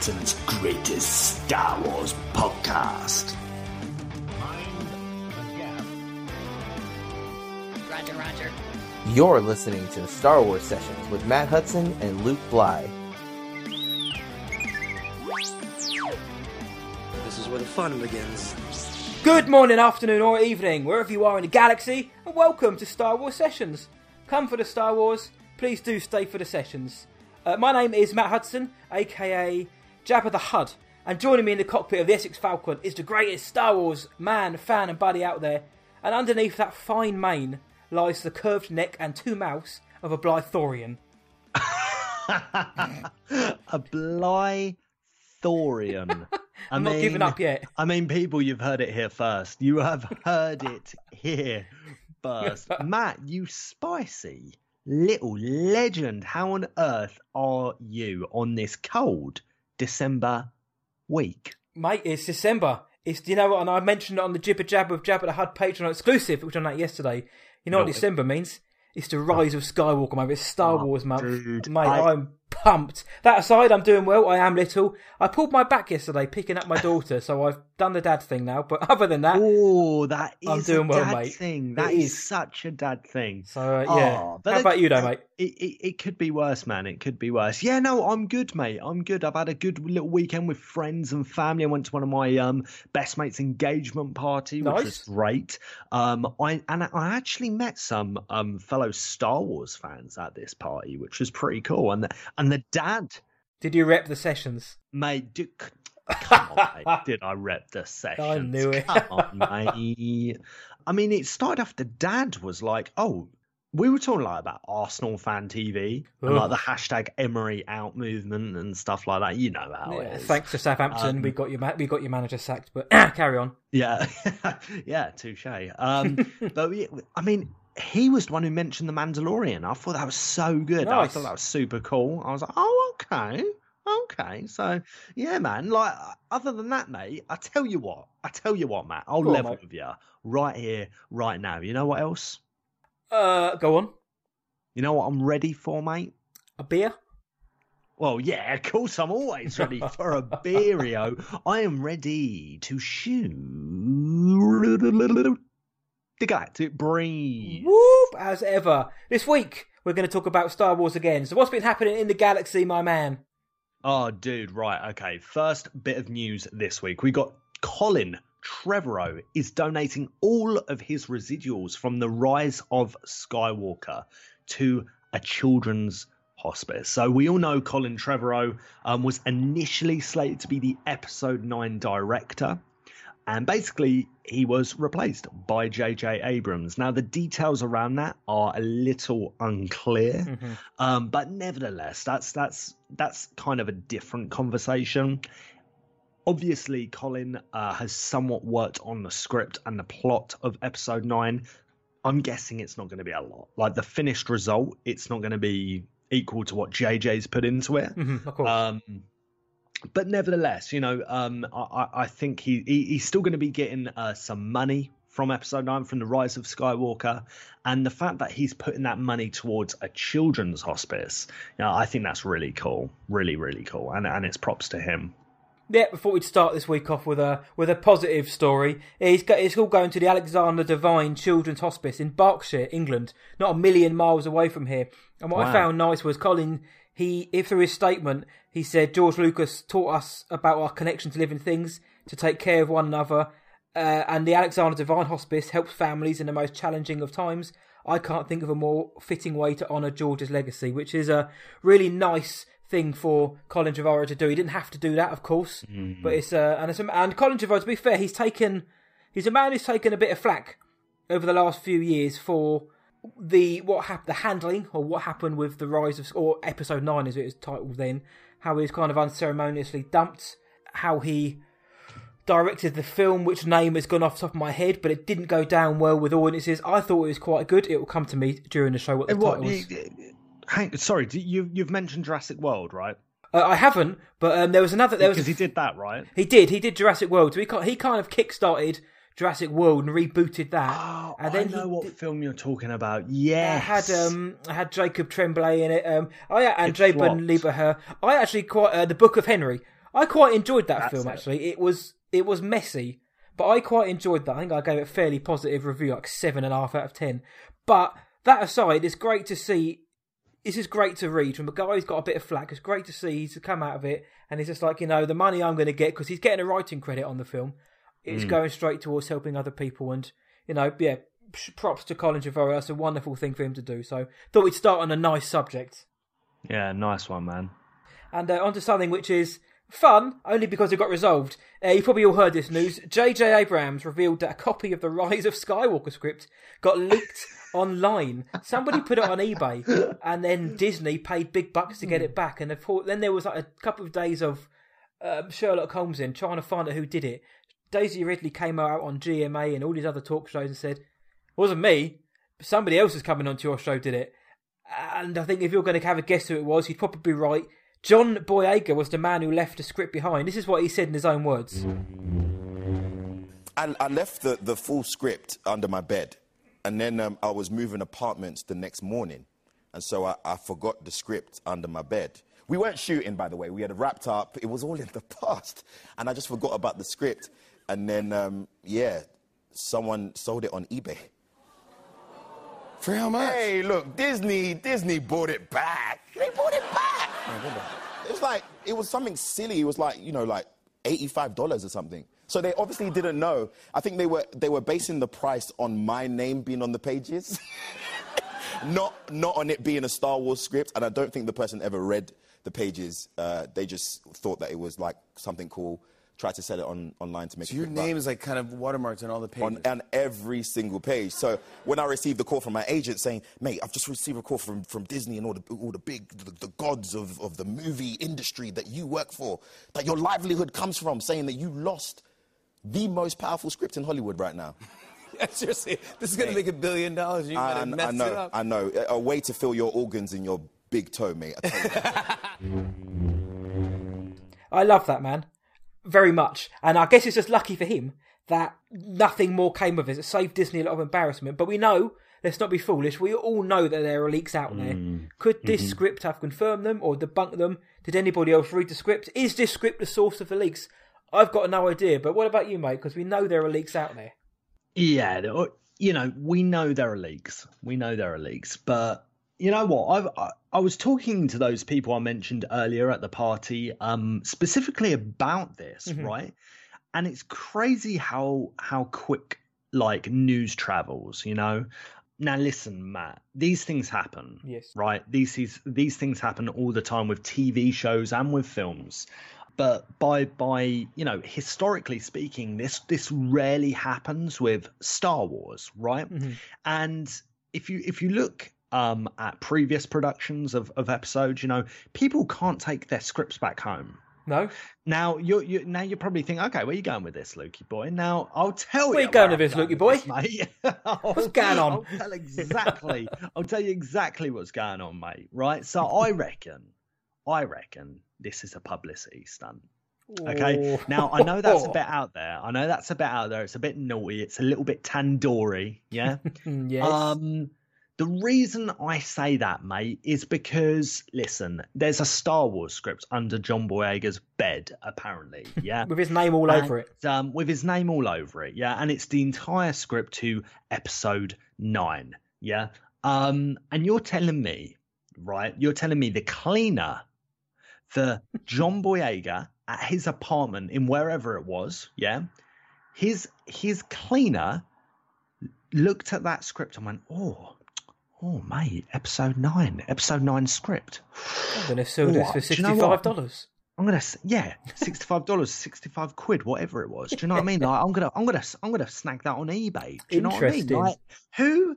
probably Britain's greatest Star Wars podcast. Roger, Roger. You're listening to the Star Wars Sessions with Matt Hudson and Luke Bly. This is where the fun begins. Good morning, afternoon, or evening, wherever you are in the galaxy, and welcome to Star Wars Sessions. Come for the Star Wars, please do stay for the sessions. Uh, my name is Matt Hudson, aka Jabba the Hud, and joining me in the cockpit of the Essex Falcon is the greatest Star Wars man, fan, and buddy out there. And underneath that fine mane lies the curved neck and two mouths of a Blythorian. a Blythorian. I I'm not giving up yet. I mean, people, you've heard it here first. You have heard it here first. Matt, you spicy little legend. How on earth are you on this cold December week? Mate, it's December. It's you know what, and I mentioned it on the Jibber Jab of Jabba the Hud Patreon exclusive, which I done yesterday. You know what No. December means? It's the rise of Skywalker, mate. It's Star Oh, Wars month, dude, mate. I- I'm pumped. That aside, I'm doing well. I am little. I pulled my back yesterday picking up my daughter, so I've done the dad thing now. But other than that, Oh, that is I'm doing a well, dad mate. thing. That is. is. such a dad thing. so uh, yeah. Oh, How it- about you, though, mate? It, it it could be worse, man. It could be worse. Yeah, no, I'm good, mate. I'm good. I've had a good little weekend with friends and family. I went to one of my um best mates' engagement party, which was great. Um, I and I actually met some um fellow Star Wars fans at this party, which was pretty cool. And and the dad, Did you rep the sessions? mate, did, come on, mate, did I rep the session? I knew it. Come on, mate. I mean, it started off. The dad was like, "Oh." We were talking like about Arsenal fan TV and like the hashtag Emery out movement and stuff like that. You know how Yeah, it is. thanks to Southampton, Um, we got your ma- we got your manager sacked. But carry on. Yeah, yeah, touche. Um, but we, I mean, he was the one who mentioned the Mandalorian. I thought that was so good. I thought that was super cool. I was like, oh, okay, okay. So yeah, man. Like, other than that, mate, I tell you what, I tell you what, Matt, I'll Go level mate. with you right here, right now. You know what else? Uh, go on. You know what I'm ready for, mate? A beer. Well, yeah, of course, I'm always ready for a beerio. I am ready to shoot the galactic breeze. Whoop! As ever. This week, we're going to talk about Star Wars again. So, what's been happening in the galaxy, my man? Oh, dude, right, okay. First bit of news this week. We got Colin Trevorrow is donating all of his residuals from the Rise of Skywalker to a children's hospice. So we all know Colin Trevorrow um, was initially slated to be the episode 9 director. And basically, he was replaced by J.J. Abrams. Now, the details around that are a little unclear, um, but nevertheless, that's that's that's kind of a different conversation. Obviously, Colin uh, has somewhat worked on the script and the plot of Episode Nine. I'm guessing it's not going to be a lot. Like the finished result, it's not going to be equal to what JJ's put into it. Mhm, of course. Um, but nevertheless, you know, um, I, I- think he, he he's still going to be getting uh, some money from Episode Nine, from the Rise of Skywalker, and the fact that he's putting that money towards a children's hospice, you know, I think that's really cool, really really cool, and and it's props to him. yeah, before we start this week off with a with a positive story, it's, go, it's all going to the Alexander Devine Children's Hospice in Berkshire, England, not a million miles away from here. And what I found nice was Colin. He, if through his statement, he said George Lucas taught us about our connection to living things, to take care of one another, uh, and the Alexander Devine Hospice helps families in the most challenging of times. I can't think of a more fitting way to honour George's legacy, which is a really nice thing for Colin Trevorrow to do. He didn't have to do that, of course, but it's uh, and it's a, and Colin Trevorrow, to be fair, he's taken he's a man who's taken a bit of flack over the last few years for the what happened, the handling or what happened with the rise of or episode nine as it was titled then, how he was kind of unceremoniously dumped, how he directed the film, which name has gone off the top of my head, but it didn't go down well with audiences. I thought it was quite good. It will come to me during the show what the what, title was. you- sorry, you you've mentioned Jurassic World, right? Uh, I haven't, but um, there was another. There was Because he did that, right? He did. He did Jurassic World. So he he kind of kick-started Jurassic World and rebooted that. Oh, and then I know what did- film you're talking about. I Yes. had um, I had Jacob Tremblay in it. Um, yeah, and flopped. Lieberher. I actually quite uh, the Book of Henry. I quite enjoyed that That's film. it. Actually, it was it was messy, but I quite enjoyed that. I think I gave it a fairly positive review, like seven and a half out of ten. But that aside, it's great to see. This is great to read from a guy who's got a bit of flack. It's great to see he's come out of it, and he's just like you know the money I'm going to get because he's getting a writing credit on the film. It's going straight towards helping other people, and you know, yeah, props to Colin Trevorrow. That's a wonderful thing for him to do. So thought we'd start on a nice subject. Yeah, nice one, man. And uh, onto something which is fun, only because it got resolved. Uh, you probably all heard this news. J.J. Abrams revealed that a copy of the Rise of Skywalker script got leaked online. Somebody put it on eBay, and then Disney paid big bucks to get it back. And then there was like a couple of days of um, Sherlock Holmes in trying to find out who did it. Daisy Ridley came out on GMA and all these other talk shows and said, "It wasn't me. Somebody else is coming onto your show did it." And I think if you're going to have a guess who it was, you'd probably be right. John Boyega was the man who left the script behind. This is what he said in his own words. I, I left the, the full script under my bed, and then um, I was moving apartments the next morning, and so I, I forgot the script under my bed. We weren't shooting, by the way. We had wrapped up. It was all in the past, and I just forgot about the script. And then, um, yeah, someone sold it on eBay. For how much? Hey, look, Disney, Disney bought it back. They bought it back. It was like it was something silly. It was like you know, like eighty-five dollars or something. So they obviously didn't know. I think they were they were basing the price on my name being on the pages, not not on it being a Star Wars script. And I don't think the person ever read the pages. Uh, they just thought that it was like something cool. Tried to sell it on online to make So a your quick buck name is like kind of watermarked on all the pages. on, on every single page. So when I received the call from my agent saying, "Mate, I've just received a call from, from Disney and all the all the big the, the gods of, of the movie industry that you work for, that your livelihood comes from, saying that you lost the most powerful script in Hollywood right now." Seriously, this is going to make a billion dollars. You might I, have I know, it up. I know. A, a way to fill your organs in your big toe, mate. I tell you that. I love that man very much, and I guess it's just lucky for him that nothing more came of it. It saved Disney a lot of embarrassment. But we know, let's not be foolish. We all know that there are leaks out there. Mm. Could this mm-hmm. script have confirmed them or debunked them? Did anybody else read the script? Is this script the source of the leaks? I've got no idea. But what about you, mate? Because we know there are leaks out there. Yeah, you know, we know there are leaks. We know there are leaks, but you know what? I've, I I was talking to those people I mentioned earlier at the party, um, specifically about this, right? And it's crazy how how quick like news travels. You know. Now listen, Matt. These things happen. Yes. Right. These these these things happen all the time with TV shows and with films but by by you know historically speaking this this rarely happens with star wars right and if you if you look um at previous productions of of episodes you know people can't take their scripts back home No? now you're you now you're probably thinking okay where are you going with this lukey boy now i'll tell Where you you going with this, Lukey boy? this, mate. What's going on? i'll tell exactly i'll tell you exactly what's going on mate right so i reckon i reckon this is a publicity stunt Okay. Oh. Now I know that's a bit out there. I know that's a bit out there. It's a bit naughty. It's a little bit tandoori. Yeah. yes. Um. The reason I say that, mate, is because listen, there's a Star Wars script under John Boyega's bed, apparently. Yeah. with his name all over it. Um, with his name all over it, yeah, and it's the entire script to episode nine, yeah. Um, and you're telling me, right? You're telling me the cleaner the John Boyega at his apartment in wherever it was, yeah, his his cleaner looked at that script and went, oh. Oh mate, episode nine, episode nine script. I'm to sell this for Do you know $65. I'm gonna yeah, sixty five dollars, sixty five quid, whatever it was. Do you know what I mean? Like I'm gonna I'm gonna I'm gonna snag that on eBay. Do you know what I mean? Like who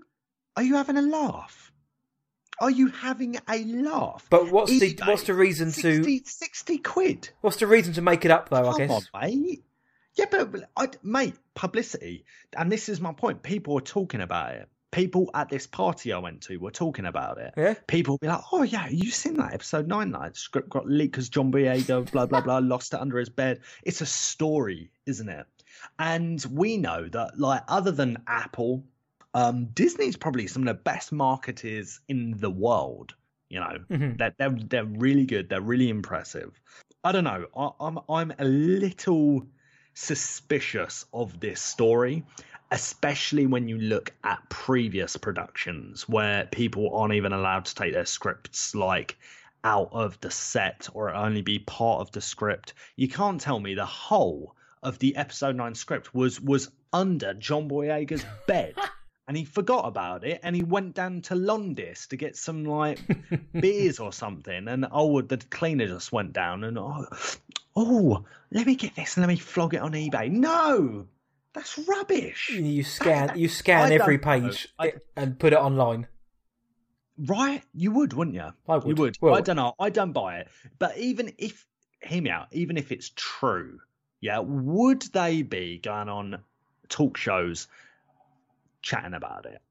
are you having a laugh? Are you having a laugh? But what's the what's the reason 60, to 60 quid? what's the reason to make it up though? I Come guess. on, mate. Yeah, but but I, mate, publicity, and this is my point. People are talking about it. People at this party I went to were talking about it. Yeah. People be like, "Oh yeah, you seen that episode nine? The script got leaked because John Boyega, blah blah blah, lost it under his bed." It's a story, isn't it? And we know that, like, other than Apple, um, Disney's probably some of the best marketers in the world. You know, Mhm. they're, they're they're really good. They're really impressive. I don't know. I, I'm I'm a little suspicious of this story, especially when you look at previous productions where people aren't even allowed to take their scripts like out of the set or only be part of the script. You can't tell me the whole of the episode nine script was was under John Boyega's bed. And he forgot about it, and he went down to Londis to get some like beers or something. And oh, the cleaner just went down, and oh, oh, let me get this and let me flog it on eBay. No, that's rubbish. You scan you scan I every page I- and put it online. Right? You would, wouldn't you? I would. You would. Well- I don't know. I don't buy it. But even if, hear me out, even if it's true, yeah, would they be going on talk shows chatting about it?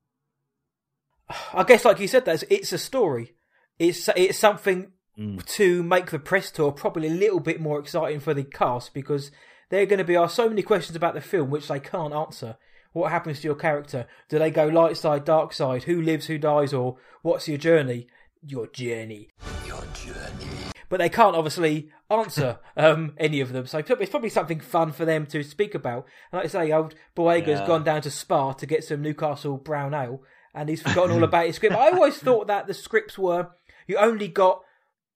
I guess, like you said, that's it's a story. It's it's something Mm. to make the press tour probably a little bit more exciting for the cast because they're going to be asked so many questions about the film which they can't answer. What happens to your character? Do they go light side, dark side? Who lives, who dies, or what's your journey? Your journey. Your journey. But they can't obviously answer um, any of them. So it's probably something fun for them to speak about. And like I say, old Boyega's Yeah. gone down to Spar to get some Newcastle brown ale, and he's forgotten all about his script. I always thought that the scripts were you only got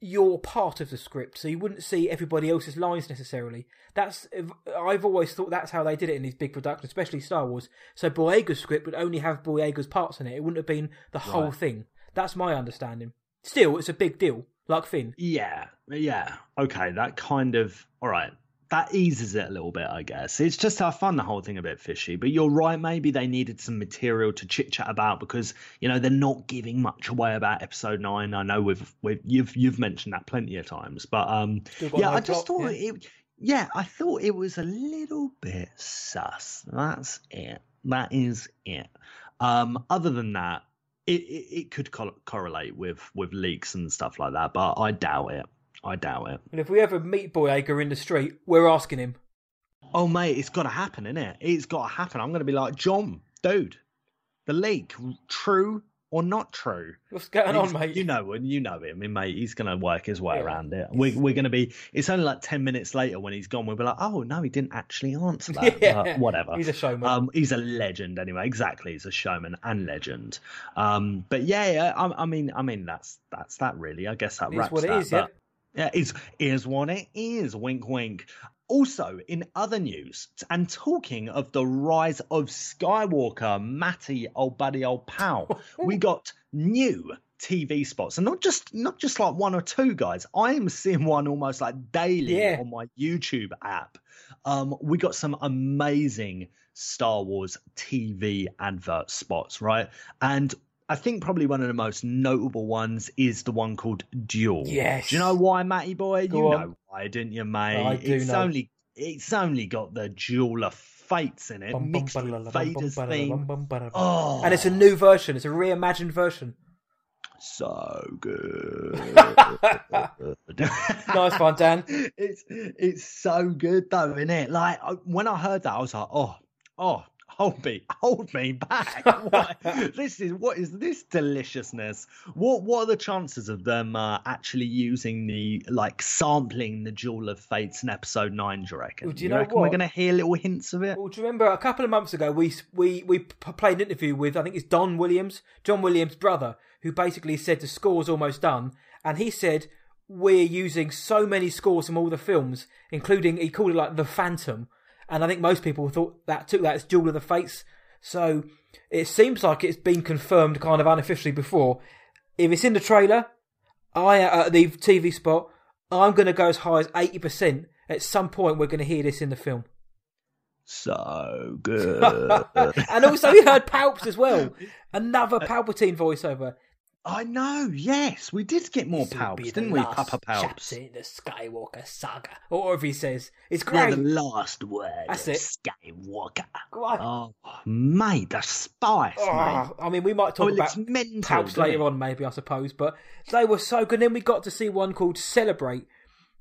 your part of the script, so you wouldn't see everybody else's lines necessarily. That's I've always thought that's how they did it in these big productions, especially Star Wars. So Boyega's script would only have Boyega's parts in it. It wouldn't have been the whole thing. That's my understanding. Still, it's a big deal, like Finn. Yeah, yeah. Okay, that kind of all right. That eases it a little bit, I guess. It's just I found the whole thing a bit fishy. But you're right. Maybe they needed some material to chit chat about because you know they're not giving much away about episode nine. I know we've, we've you've you've mentioned that plenty of times, but um, yeah, I just plot, thought yeah. it. Yeah, I thought it was a little bit sus. That's it. That is it. Um, other than that, it, it, it could col- correlate with with leaks and stuff like that, but I doubt it. I doubt it. And if we ever meet Boyega in the street, we're asking him. Oh mate, it's got to happen, innit? It's got to happen. I'm going to be like, John, dude, the leak, true or not true? What's going on, mate? You know, and you know him, mate. He's going to work his way Yeah. around it. We're, we're going to be. It's only like ten minutes later when he's gone. We'll be like, oh no, he didn't actually answer that. Yeah. But whatever. He's a showman. Um, he's a legend anyway. Exactly, he's a showman and legend. Um, but yeah, yeah. I, I mean, I mean, that's that's that really. I guess that It is wraps what it that. is, yeah. Yeah, is is what it is. Wink, wink. Also, in other news, and talking of the rise of Skywalker, Matty, old buddy, old pal, we got new TV spots, and not just not just like one or two guys. I am seeing one almost like daily Yeah. on my YouTube app. Um, we got some amazing Star Wars TV advert spots, right? And I think probably one of the most notable ones is the one called Duel. Yes. Do you know why, Matty boy? Go you on. know why, didn't you, mate? I do it's know. only it's only got the Duel of Fates in it, Bum, bum, mixed with ba-da-la, Vader's bum, ba-da-la, bum, theme. Oh, And it's a new version. It's a reimagined version. so good. Nice one, Dan. It's it's so good though, isn't it? Like when I heard that, I was like, oh, oh, hold me, hold me back. What- this is what is this deliciousness? What what are the chances of them uh, actually using the like sampling the Duel of Fates in episode nine? Do you reckon? Well, do you know reckon we're gonna hear little hints of it? Well, do you remember a couple of months ago we we we played an interview with I think it's Don Williams, John Williams' brother, who basically said the score's almost done, and he said we're using so many scores from all the films, including he called it like the Phantom, and I think most people thought that took that as Duel of the Fates. So it seems like it's been confirmed kind of unofficially before. If it's in the trailer, I uh, the TV spot, I'm going to go as high as eighty percent. At some point, we're going to hear this in the film. So good. and also we heard Palps as well. Another Palpatine voiceover. I know. Yes, we did get more This palps, didn't we, Papa Palps? in the Skywalker saga. Or whatever he says. It's We're the last word That's it. Skywalker. Great. Oh, oh, mate, the spice, mate. Oh, I mean, we might talk Oh, about mental, Palps later it? on, maybe, I suppose. But they were so good. And Then we got to see one called Celebrate.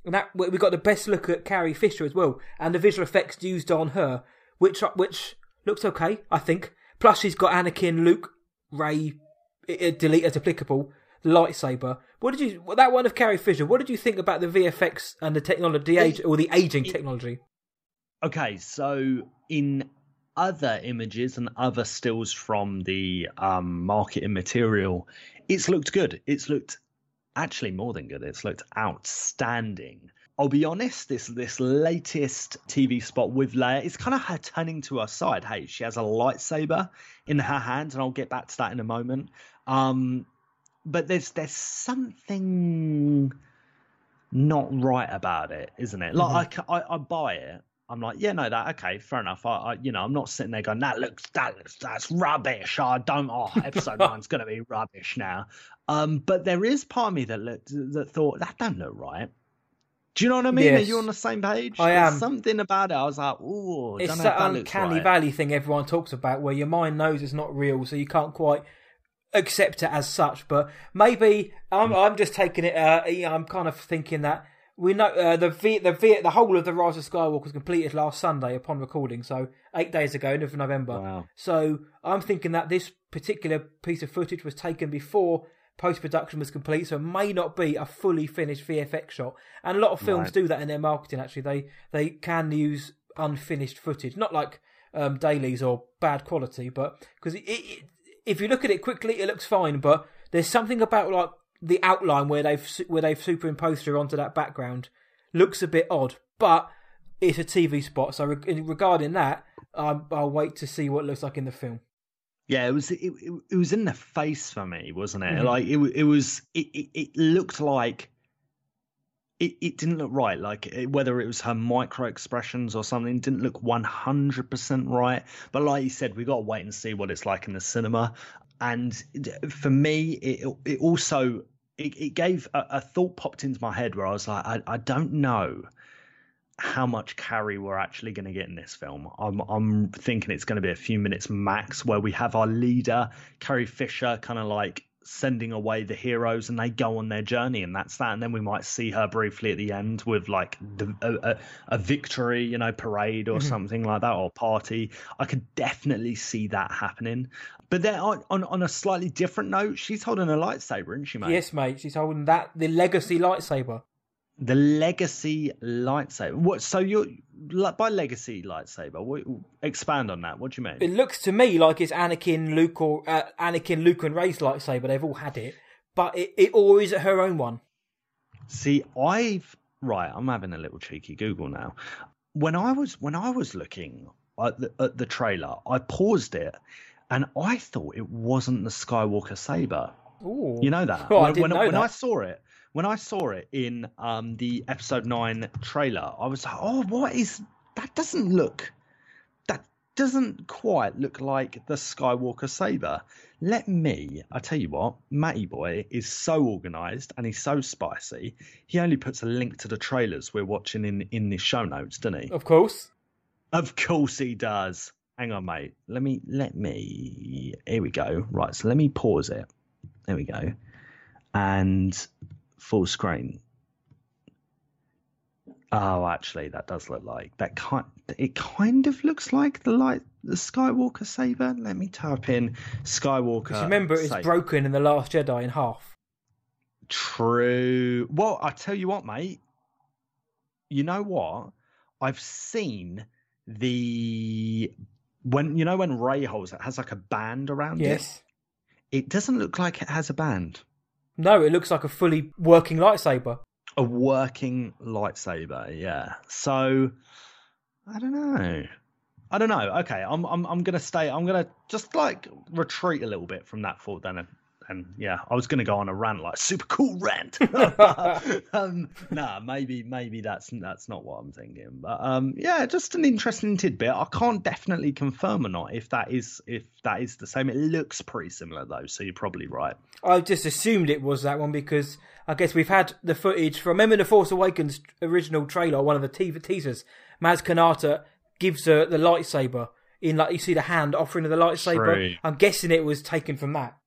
And that we got the best look at Carrie Fisher as well. And the visual effects used on her which which looks okay, I think. Plus, she's got Anakin, Luke, Rey, i- i- delete as applicable, lightsaber. What did you that one of Carrie Fisher? What did you think about the VFX and the technology, the age or the aging technology? Okay, so in other images and other stills from the um, marketing material, it's looked good. It's looked actually more than good. It's looked outstanding. I'll be honest, this this latest TV spot with Leia is kind of her turning to her side. Hey, she has a lightsaber in her hand, and I'll get back to that in a moment. Um, but there's there's something not right about it, isn't it? Like I, I, I buy it. I'm like, yeah, no, that okay, fair enough. I, I, you know, I'm not sitting there going, that looks, that looks, that's rubbish. I don't. Oh, episode nine's gonna be rubbish now. Um, but there is part of me that looked that thought that don't look right. Do you know what I mean? Are you on the same page? I There's am. something about it. I was like, oh, It's that that uncanny right. valley thing everyone talks about, where your mind knows it's not real, so you can't quite accept it as such. But maybe I'm I'm just taking it. Uh, I'm kind of thinking that we know uh, the v, the v, the whole of the Rise of Skywalker was completed last Sunday upon recording, so eight days ago, end of November. Wow. So I'm thinking that this particular piece of footage was taken before post production was complete, so it may not be a fully finished VFX shot. And a lot of films Right. do that in their marketing. Actually, they they can use unfinished footage, not like um, dailies or bad quality, but because if you look at it quickly, it looks fine. But there's something about like the outline where they've where they've superimposed her onto that background looks a bit odd, but it's a TV spot. So re- regarding that, um, I'll wait to see what it looks like in the film. Yeah, it was it, it, it was in the face for me, wasn't it? Mhm. Like it it was it, it, it looked like it, it didn't look right. Like it, whether it was her micro expressions or something didn't look one hundred percent right. But like you said, we got to wait and see what it's like in the cinema. And for me, it it also it, it gave a, a thought popped into my head where I was like, I, I don't know how much Carrie we're actually going to get in this film. I'm I'm thinking it's going to be a few minutes max, where we have our leader Carrie Fisher kind of like sending away the heroes, and they go on their journey, and that's that. And then we might see her briefly at the end with like the, a, a, a victory, you know, parade or mm-hmm. something like that, or party. I could definitely see that happening. But then on, on on a slightly different note, she's holding a lightsaber, isn't she, mate? Yes, mate. She's holding that the legacy lightsaber. The legacy lightsaber. What? So you're like by legacy lightsaber? What, expand on that. What do you mean? It looks to me like it's Anakin, Luke, or uh, Anakin, Luke, and Rey's lightsaber. They've all had it, but it, it or is it her own one? See, I've right. I'm having a little cheeky Google now. When I was when I was looking at the, at the trailer, I paused it, and I thought it wasn't the Skywalker saber. Ooh. You know that Oh, I when, didn't when, know when that. I saw it, when I saw it in um, the episode nine trailer, I was like, "Oh, what is that? Doesn't look that doesn't quite look like the Skywalker saber." Let me, I tell you what, Matty boy is so organised and he's so spicy. He only puts a link to the trailers we're watching in in the show notes, doesn't he? Of course. Of course he does. Hang on, mate. Let me let me. Here we go. Right. So let me pause it. There we go. And full screen. Oh, actually, that does look like that. Kind. It kind of looks like the light, the Skywalker saber. Let me type in Skywalker. Because remember, it's saber. broken in the Last Jedi in half. True. Well, I tell you what, mate. You know what? I've seen the when you know when Rey holds it has like a band around Yes. it. Yes. It doesn't look like it has a band. No, it looks like a fully working lightsaber. A working lightsaber, yeah. So I don't know. I don't know. Okay, I'm I'm I'm gonna stay. I'm gonna just like retreat a little bit from that thought then. And, yeah, I was gonna go on a rant like super cool rant. um, nah, maybe maybe that's that's not what I'm thinking. But um, yeah, just an interesting tidbit. I can't definitely confirm or not if that is if that is the same. It looks pretty similar though, so you're probably right. I just assumed it was that one because I guess we've had the footage from remember the Force Awakens original trailer, one of the te- teasers. Maz Kanata gives her the lightsaber in like you see the hand offering her the lightsaber. True. I'm guessing it was taken from that.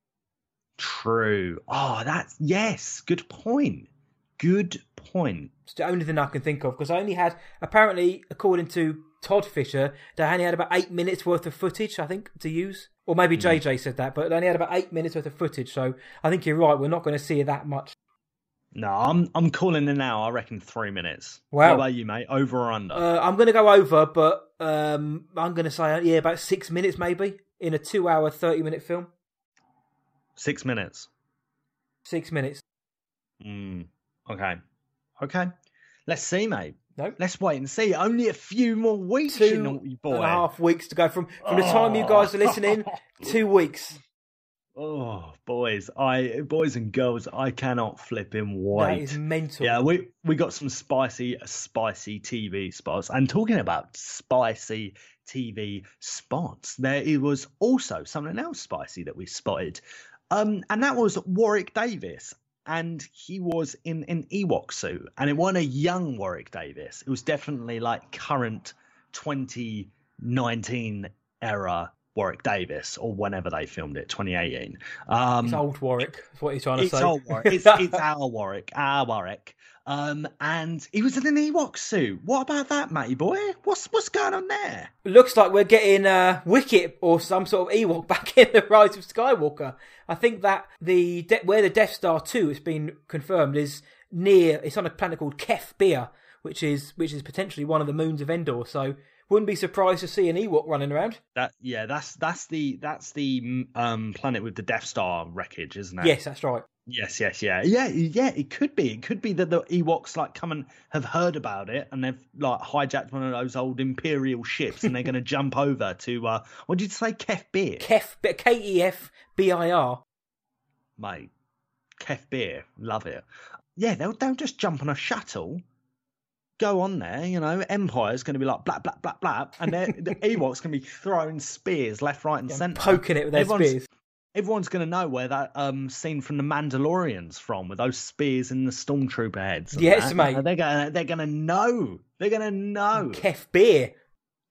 True. Oh, that's yes. Good point. Good point? It's the only thing I can think of because I only had apparently, according to Todd Fisher, they only had about eight minutes worth of footage, I think, to use. Or maybe Hmm. JJ said that, but they only had about eight minutes worth of footage. So I think you're right. We're not going to see that much. No, I'm I'm calling it now. I reckon three minutes. Wow. What about you, mate? Over or under? Uh, I'm going to go over, but um, I'm going to say yeah, about six minutes maybe in a two-hour, thirty-minute film. Six minutes. Six minutes. Mm, okay. Okay. Let's see, mate. No. Let's wait and see. Only a few more weeks, Two you naughty boy. and a half weeks to go from from the time you guys are listening. Two weeks. Oh, boys, I boys and girls, I cannot flip him wait. That is mental. Yeah, we we got some spicy, spicy TV spots. And talking about spicy TV spots, there it was also something else spicy that we spotted, um, and that was Warwick Davis, and he was in an Ewok suit, and it wasn't a young Warwick Davis. It was definitely like current 2019 era Warwick Davis, or whenever they filmed it, 2018. Um, It's old Warwick. That's what you're trying to it's say. our Warwick. It's, it's our Warwick. Our Warwick. Um, and he was in an Ewok suit. What about that, matey boy? What's what's going on there? Looks like we're getting uh, Wicket or some sort of Ewok back in the Rise of Skywalker. I think that the de- where the Death Star two has been confirmed is near. It's on a planet called Kef Bir, which is which is potentially one of the moons of Endor. So wouldn't be surprised to see an Ewok running around. That yeah, that's that's the that's the mm, um planet with the Death Star wreckage, isn't it? Yes, that's right. Yes, yes, yeah, yeah, yeah. It could be. It could be that the Ewoks like come and have heard about it, and they've like hijacked one of those old Imperial ships, and they're going to jump over to uh, what did you say, Kef Bir, Kef K E F B I R. mate? Kef Bir, love it. Yeah, they'll they'll just jump on a shuttle, go on there. You know, Empire's going to be like blah blah blah blah, and the Ewoks going to be throwing spears left, right, and centre, Poking it with their Everyone's- spears. Everyone's going to know where that um scene from the Mandalorian's from, with those spears in the stormtrooper heads. Yes, that. mate. They're gonna they're gonna know. They're gonna know. Kef Bir.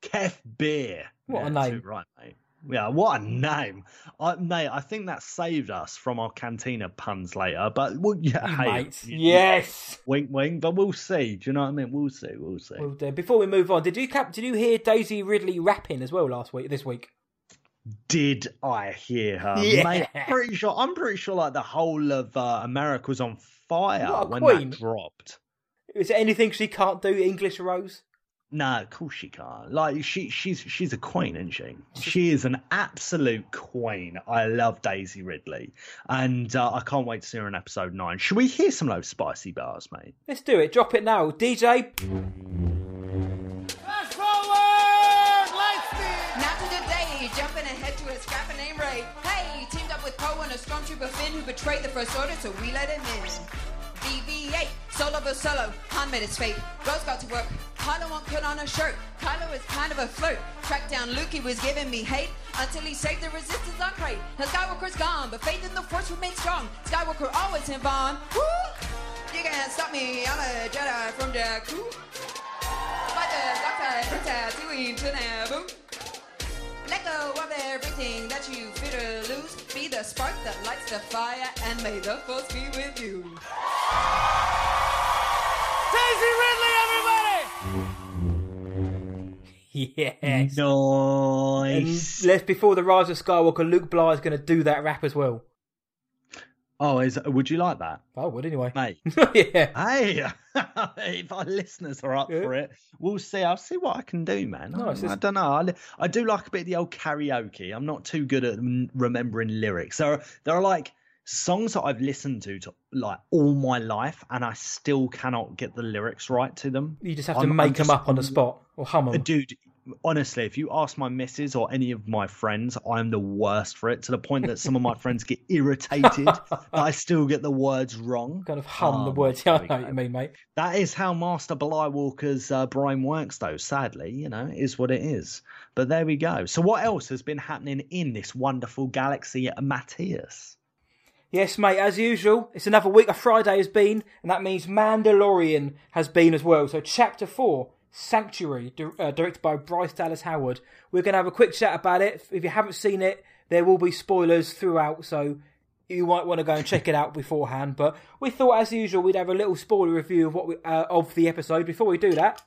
Kef Beer. What a name. Right, mate. Yeah, what a name, I, mate. I think that saved us from our cantina puns later. But we'll, yeah, hey, Yes. wink, wink. But we'll see. Do you know what I mean? We'll see. We'll see. Well, before we move on, did you cap? Did you hear Daisy Ridley rapping as well last week? This week? Did I hear her? Yeah. Mate, pretty sure. I'm pretty sure like the whole of uh, America was on fire when queen. that dropped. Is there anything she can't do? English Rose? No, of course she can't. Like she, she's she's a queen, isn't she? She is an absolute queen. I love Daisy Ridley, and uh, I can't wait to see her in episode nine. Should we hear some of those spicy bars, mate? Let's do it. Drop it now, DJ. Stormtrooper Finn who betrayed the First Order, so we let him in. BB-8, solo but solo, Han met his fate. Rose got to work, Kylo won't put on a shirt. Kylo is kind of a flirt. Tracked down Luke, he was giving me hate until he saved the resistance on Crait. Now Skywalker's gone, but faith in the Force remains strong. Skywalker always in bond. Woo! You can't stop me, I'm a Jedi from Jakku. Fight the dark side Tatooine to Naboo. Let go of everything that you fear to lose. Be the spark that lights the fire, and may the force be with you. Daisy Ridley, everybody! Yes. Nice. And let's before the rise of Skywalker, Luke Bly is going to do that rap as well. Oh, is would you like that, I would anyway. mate? yeah. Hey, if our listeners are up Yeah. for it, we'll see. I'll see what I can do, man. No, I, just- I don't know. I, I do like a bit of the old karaoke. I'm not too good at remembering lyrics. There are there are like songs that I've listened to to like all my life, and I still cannot get the lyrics right to them. You just have to I'm- I'm make them just- up on the spot or hum Uh, them. Dude, honestly, if you ask my missus or any of my friends, I'm the worst for it to the point that some of my friends get irritated. that I still get the words wrong. Kind of hum the Oh, words. Yeah, I know what you mean, mate. That is how Master Blywalker's uh, brain works, though. Sadly, you know, it is what it is. But there we go. So, what else has been happening in this wonderful galaxy, Matthias? Yes, mate, as usual, it's another week. A Friday has been, and that means Mandalorian has been as well. So, Chapter 4, Sanctuary, di- uh, directed by Bryce Dallas Howard. We're going to have a quick chat about it. If you haven't seen it, there will be spoilers throughout, so you might want to go and check it out beforehand. But we thought, as usual, we'd have a little spoiler review of what we, uh, of the episode. Before we do that,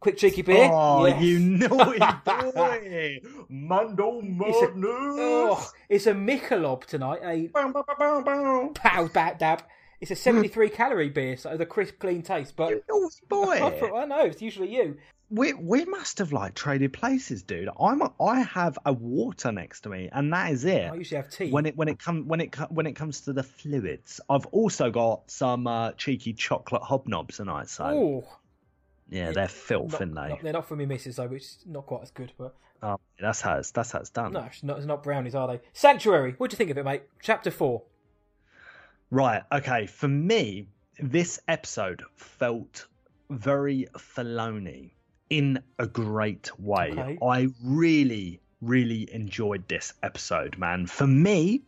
quick cheeky beer. Oh, Yes. you naughty boy! Mando It's a, oh, it's a Michelob tonight. A Bow, bow, bow, bow, bow. pow dab dab. It's a 73 calorie beer, so the crisp, clean taste. But You naughty boy! I, thought, I know it's usually you. we we must have like traded places, dude. I'm a, I have a water next to me, and that is it. I usually have tea. When it when it come when it when it comes to the fluids, I've also got some uh, cheeky chocolate hobnobs tonight. So oh, yeah, they're filth, not, aren't they? not- they're not for me, missus though, which is not quite as good. But Oh, that's how it's that's how it's done. no, it's not, it's not brownies, are they? Sanctuary. What do you think of it, mate? Chapter four. Right. Okay. For me, this episode felt very Filoni in a great way. Okay. I really, really enjoyed this episode, man. For me,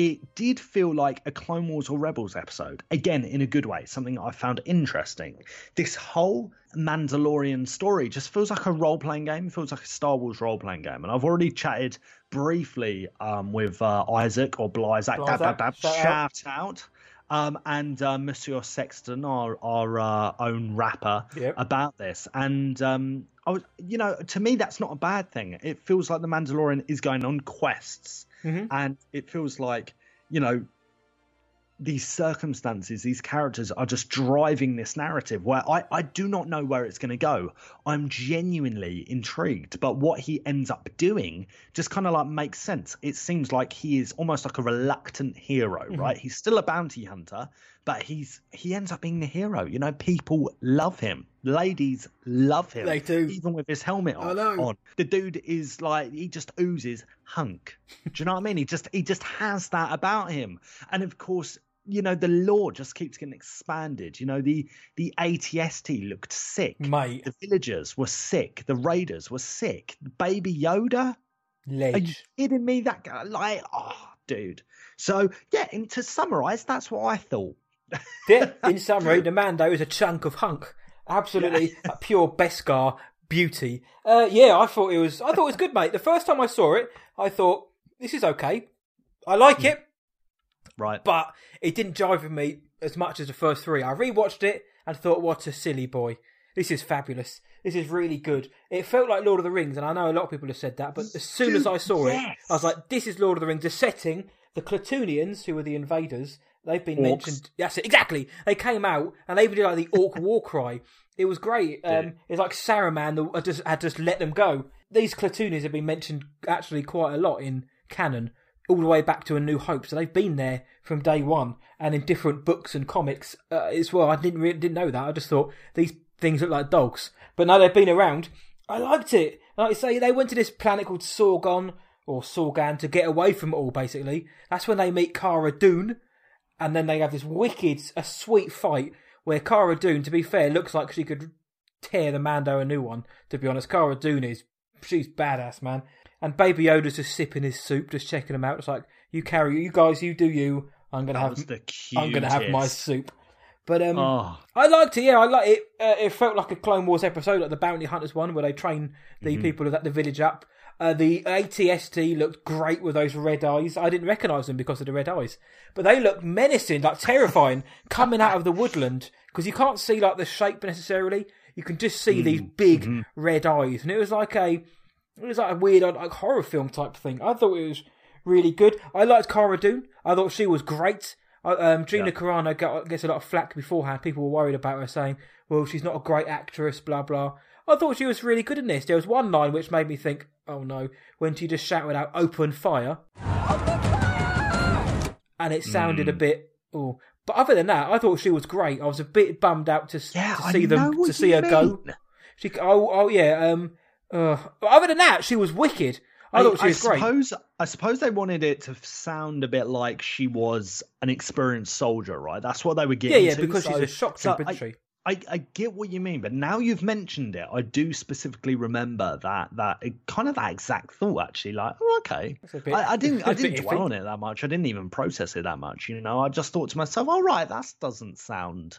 it did feel like a Clone Wars or Rebels episode. Again, in a good way, something I found interesting. This whole Mandalorian story just feels like a role playing game. It feels like a Star Wars role playing game. And I've already chatted briefly um, with uh, Isaac or Blizak. Blizak, Dab, dab, dab, shout out. shout out. Um, and uh, Monsieur Sexton, our our uh, own rapper, Yep. about this. And um, I was, you know, to me that's not a bad thing. It feels like the Mandalorian is going on quests, Mhm. and it feels like you know these circumstances, these characters are just driving this narrative where I, I do not know where it's going to go. I'm genuinely intrigued, but what he ends up doing just kind of like makes sense. It seems like he is almost like a reluctant hero, right? He's still a bounty hunter, but he's he ends up being the hero. You know, people love him. Ladies love him. They do. Even with his helmet on. on. The dude is like he just oozes hunk. Do you know what I mean? He just he just has that about him. And of course, you know, the lore just keeps getting expanded. You know, the the ATST looked sick. Mate. The villagers were sick. The raiders were sick. Baby Yoda? Are you Ledge. kidding me? That guy, like, oh, dude. So yeah, and to summarise, that's what I thought. In summary, the Mando is a chunk of hunk. Absolutely a pure Beskar beauty. Uh, yeah, I thought it was. I thought it was good, mate. The first time I saw it, I thought this is okay. I like it, Right. but it didn't jive with me as much as the first three. I rewatched it and thought, what a silly boy. This is fabulous. This is really good. It felt like Lord of the Rings, and I know a lot of people have said that, but as soon as I saw it. I was like, this is Lord of the Rings. The setting, the Clatoonians, who were the invaders, they've been Orcs. mentioned. That's it, exactly. They came out and they even did like the orc war cry. It was great. Um, it's like Saruman had just, had just let them go. These Clatoonians have been mentioned actually quite a lot in canon, all the way back to A New Hope. So they've been there from day one, and in different books and comics uh, as well. I didn't really, didn't know that. I just thought these things look like dogs, but now they've been around. I liked it. Like I say, they went to this planet called Sorgon or Sorgan to get away from it all. Basically, that's when they meet Cara Dune, and then they have this wicked, a sweet fight where Cara Dune, to be fair, looks like she could tear the Mando a new one. To be honest, Cara Dune is she's badass, man. And Baby Yoda's just sipping his soup, just checking him out. It's like you carry, you guys, you do you. I'm gonna That have, the I'm gonna have my soup. But um, Oh. I liked it. Yeah, I like it. Uh, it felt like a Clone Wars episode, like the Bounty Hunters one, where they train the Mm-hmm. people at the village up. Uh, the ATST looked great with those red eyes. I didn't recognise them because of the red eyes, but they looked menacing, like terrifying, coming out of the woodland because you can't see like the shape necessarily. You can just see these big red eyes, and it was like a, it was like a weird like horror film type thing. I thought it was really good. I liked Cara Dune. I thought she was great. Um, Gina Carano got, gets a lot of flack beforehand. People were worried about her, saying, "Well, she's not a great actress." Blah blah. I thought she was really good in this. There was one line which made me think, "Oh no!" when she just shouted out, "Open fire!" and it sounded Hmm. a bit. Oh, but other than that, I thought she was great. I was a bit bummed out to, Yeah, to see them to see her go. She, oh, oh yeah. Um, uh, but other than that, she was wicked. I, thought she was great. suppose I suppose they wanted it to sound a bit like she was an experienced soldier, right? That's what they were Yeah, getting. yeah, to, because she's a shock so trooper, I, she? I, I get what you mean, but now you've mentioned it, I do specifically remember that that kind of that exact thought actually. Like, oh, okay, bit- I, I didn't I didn't dwell iffy. on it that much. I didn't even process it that much. You know, I just thought to myself, all right, that doesn't sound.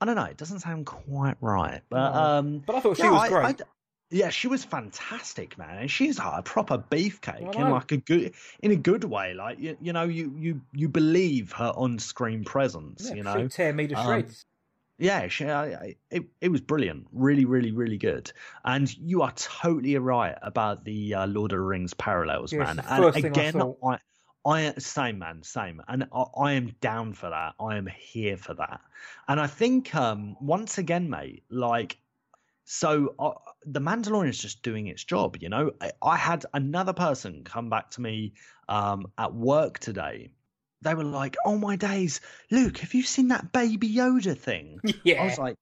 I don't know. It doesn't sound quite right, but No. um, But I thought she yeah, was I- great. I Yeah, she was fantastic, man, and she's like a proper beefcake in like a good, in a good way. Like you, you know, you you you believe her on-screen presence. Yeah, you she'd know, tear me to Um, shreds. Yeah, I, I, it it was brilliant, really, really, really good. And you are totally right about the uh, Lord of the Rings parallels, it's man. And I again, thought. I, I same man, same, and I, I am down for that. I am here for that. And I think um, once again, mate, like so uh, the Mandalorian is just doing its job. You know, I, I had another person come back to me um, at work today. They were like, "Oh my days, Luke, have you seen that Baby Yoda thing?" Yeah. I was like,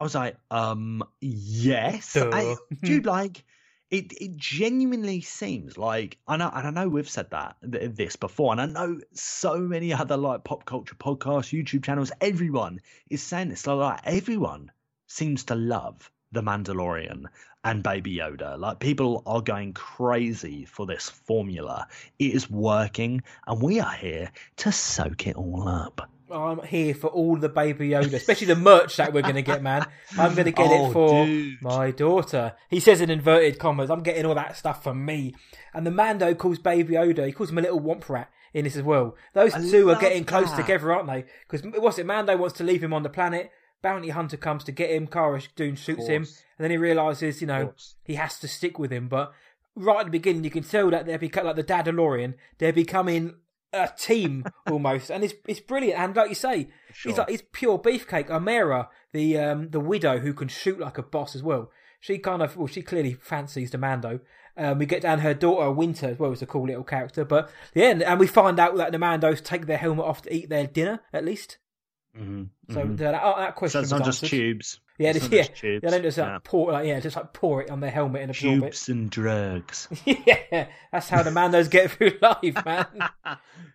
I was like, um, yes, I, dude. Like, it it genuinely seems like I know, and I know we've said that th- this before, and I know so many other like pop culture podcasts, YouTube channels, everyone is saying this. Like, like everyone seems to love the Mandalorian and Baby Yoda. Like people are going crazy for this formula. It is working, and we are here to soak it all up. I'm here for all the Baby Yoda, especially the merch that we're going to get, man. I'm going to get Oh, it for dude. my daughter. He says in inverted commas, I'm getting all that stuff for me. And the Mando calls Baby Yoda, he calls him a little womp rat in this as well. Those I two are getting close together, aren't they? Because what's it? Mando wants to leave him on the planet. Bounty Hunter comes to get him. Cara Dune shoots him, and then he realizes, you know, he has to stick with him. But right at the beginning, you can tell that they're becoming like the Dadalorian. They're becoming a team almost, and it's it's brilliant. And like you say, Sure. he's like he's pure beefcake. Omera, the um the widow who can shoot like a boss as well. She kind of well, she clearly fancies the Mando. Um, we get down her daughter Winta as well as a cool little character. But yeah, and, and we find out that the Mandos take their helmet off to eat their dinner at least. Mhm, So mhm. that, that, that So question it's was not just tubes. Yeah, It's just, yeah, just tubes. yeah. They just like Yeah. pour, like yeah, just like pour it on their helmet and absorb Tubes and drugs. yeah, that's how the Mandos get through life, man.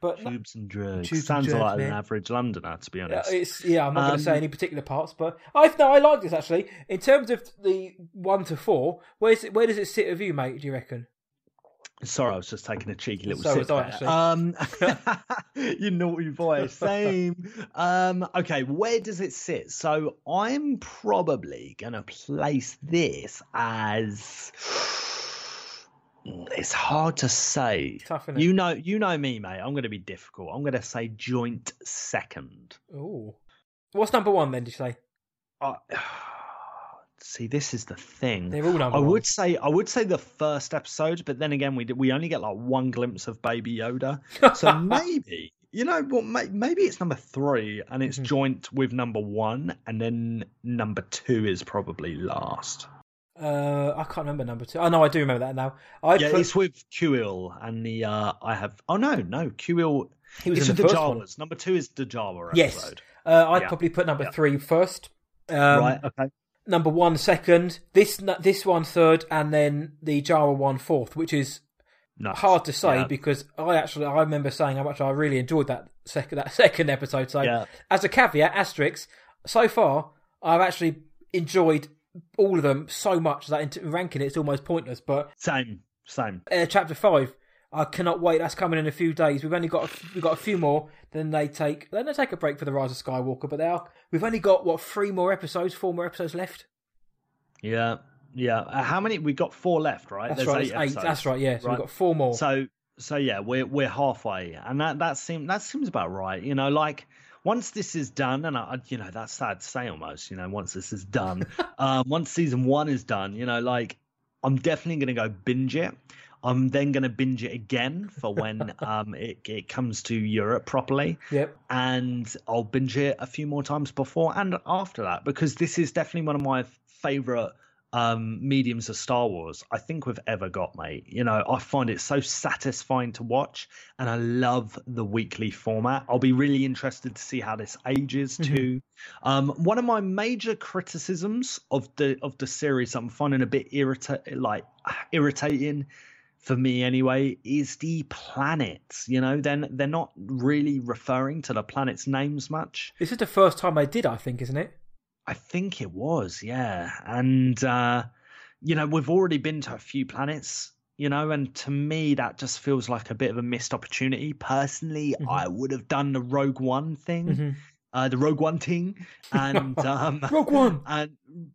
But Tubes and drugs. Tubes and Sounds drugs, like man. an average Londoner, to be Yeah, honest. it's yeah. I'm not going Um, to say any particular parts, but I no, I like this actually. In terms of the one to four, where's it, where does it sit with you, mate? Do you reckon? Sorry, I was just taking a cheeky little So sip. there. Um, you naughty boy, same. um, okay, where does it sit? So I'm probably gonna place this as. It's hard to say. Tough? You know, you know me, mate. I'm going to be difficult. I'm going to say joint second. Oh, what's number one then? Did you say I see, this is the thing. they're all number I one? would say I would say the first episode, but then again, we did, we only get like one glimpse of Baby Yoda, so maybe you know what? may- Maybe it's number three, and it's Mhm. joint with number one, and then number two is probably last. Uh, I can't remember number two. Oh no, I do remember that now. I yeah, put, it's with Kuiil and the uh I have. Oh no, no, Kuiil. he was it's in the first one. Jawas. Number two is the Jawa Yes, episode. uh, I'd Yeah. probably put number Yeah. three first. Um, right. Okay. Number one second. This this one third, and then the Jawa one fourth, which is Nice. hard to say Yeah. because I actually I remember saying how much I really enjoyed that second that second episode. So Yeah. as a caveat, asterisk, so far I've actually enjoyed all of them so much that in ranking it's almost pointless. But Same. Same. uh, chapter five, I cannot wait. That's coming in a few days. We've only got a, we've got a few more. Then they take then they take a break for the Rise of Skywalker. But they are we've only got what three more episodes, four more episodes left. Yeah. Yeah. Uh, how many? We got four left, right? That's There's right. eight eight. That's right. Yeah. So Right. we've got four more. So so yeah, we're we're halfway, and that that seems that seems about right. You know, like once this is done, and I, I- you know that's sad to say almost. You know, once this is done, um, once season one is done, you know, like I'm definitely gonna go binge it. I'm then gonna binge it again for when um it it comes to Europe properly Yep. and I'll binge it a few more times before and after that because this is definitely one of my favorite um mediums of Star Wars I think we've ever got, mate. You know, I find it so satisfying to watch and I love the weekly format. I'll be really interested to see how this ages too. Um one of my major criticisms of the of the series I'm finding a bit irrita- like irritating for me anyway is the planets you know then they're not really referring to the planets names much This is the first time they did, I think, isn't it? i think it was yeah and uh you know we've already been to a few planets you know and to me that just feels like a bit of a missed opportunity personally i would have done the rogue one thing Mhm. uh the rogue one thing and um Rogue One. and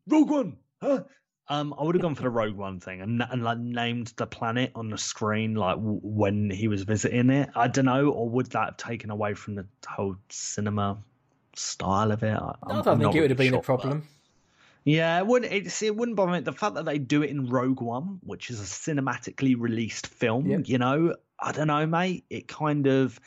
Rogue One. Huh? Um, I would have gone for the Rogue One thing and, and like named the planet on the screen like w- when he was visiting it. I don't know, or would that have taken away from the whole cinema style of it? I, I don't think it would have been a problem. Yeah, it wouldn't. It, see, it wouldn't bother me. The fact that they do it in Rogue One, which is a cinematically released film, Yep. you know, I don't know, mate. It kind of,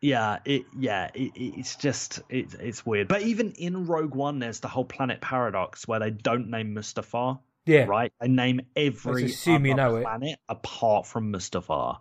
yeah, it, yeah, it, it's just, it, it's weird. But even in Rogue One, there's the whole planet paradox where they don't name Mustafar. Yeah. Right. They name every assume you know it. planet apart from Mustafar.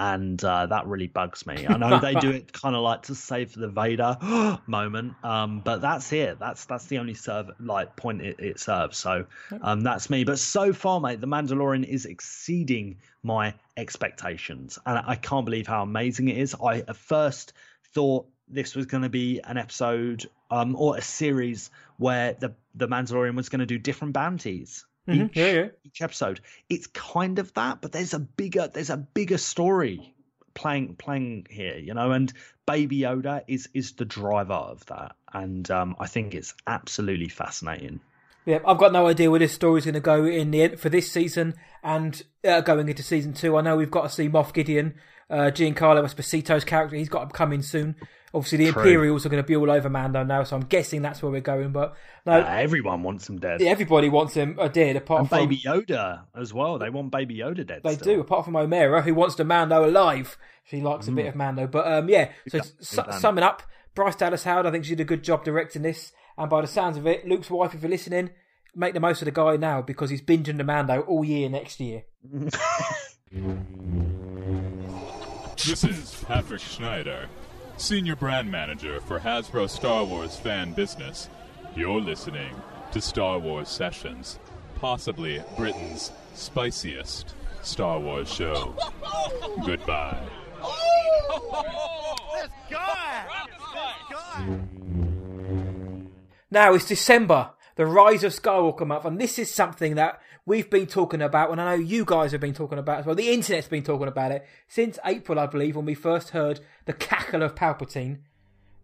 And uh, that really bugs me. I know they do it kind of like to save the Vader moment, um, but that's it. That's that's the only serve like point it, it serves. So um, that's me. But so far, mate, the Mandalorian is exceeding my expectations, and I can't believe how amazing it is. I at first thought this was going to be an episode um, or a series where the the Mandalorian was going to do different bounties Mhm, each, yeah, yeah. each episode. It's kind of that, but there's a bigger there's a bigger story playing playing here, you know, and Baby Yoda is is the driver of that, and um, I think it's absolutely fascinating. Yeah, I've got no idea where this story's going to go in the end for this season and uh, going into season two. I know we've got to see Moff Gideon, uh, Giancarlo Esposito's character. He's got to come in soon. Obviously, the True. Imperials are going to be all over Mando now, so I'm guessing that's where we're going. But no, Uh, everyone wants him dead. everybody wants him uh, dead, apart and from Baby Yoda as well. They want Baby Yoda dead. They still. do, apart from Omera, who wants the Mando alive. She likes a bit of Mando. But um, yeah, so done, su- Mm. well done. summing up, Bryce Dallas Howard, I think she did a good job directing this. And by the sounds of it, Luke's wife, if you're listening, make the most of the guy now because he's binging the Mando all year next year. This is Patrick Schneider, Senior Brand Manager for Hasbro Star Wars Fan Business. You're listening to Star Wars Sessions, possibly Britain's spiciest Star Wars show. Goodbye. Now it's December, the Rise of Skywalker month, and this is something that we've been talking about, and I know you guys have been talking about as well. The internet's been talking about it since April, I believe, when we first heard the cackle of Palpatine.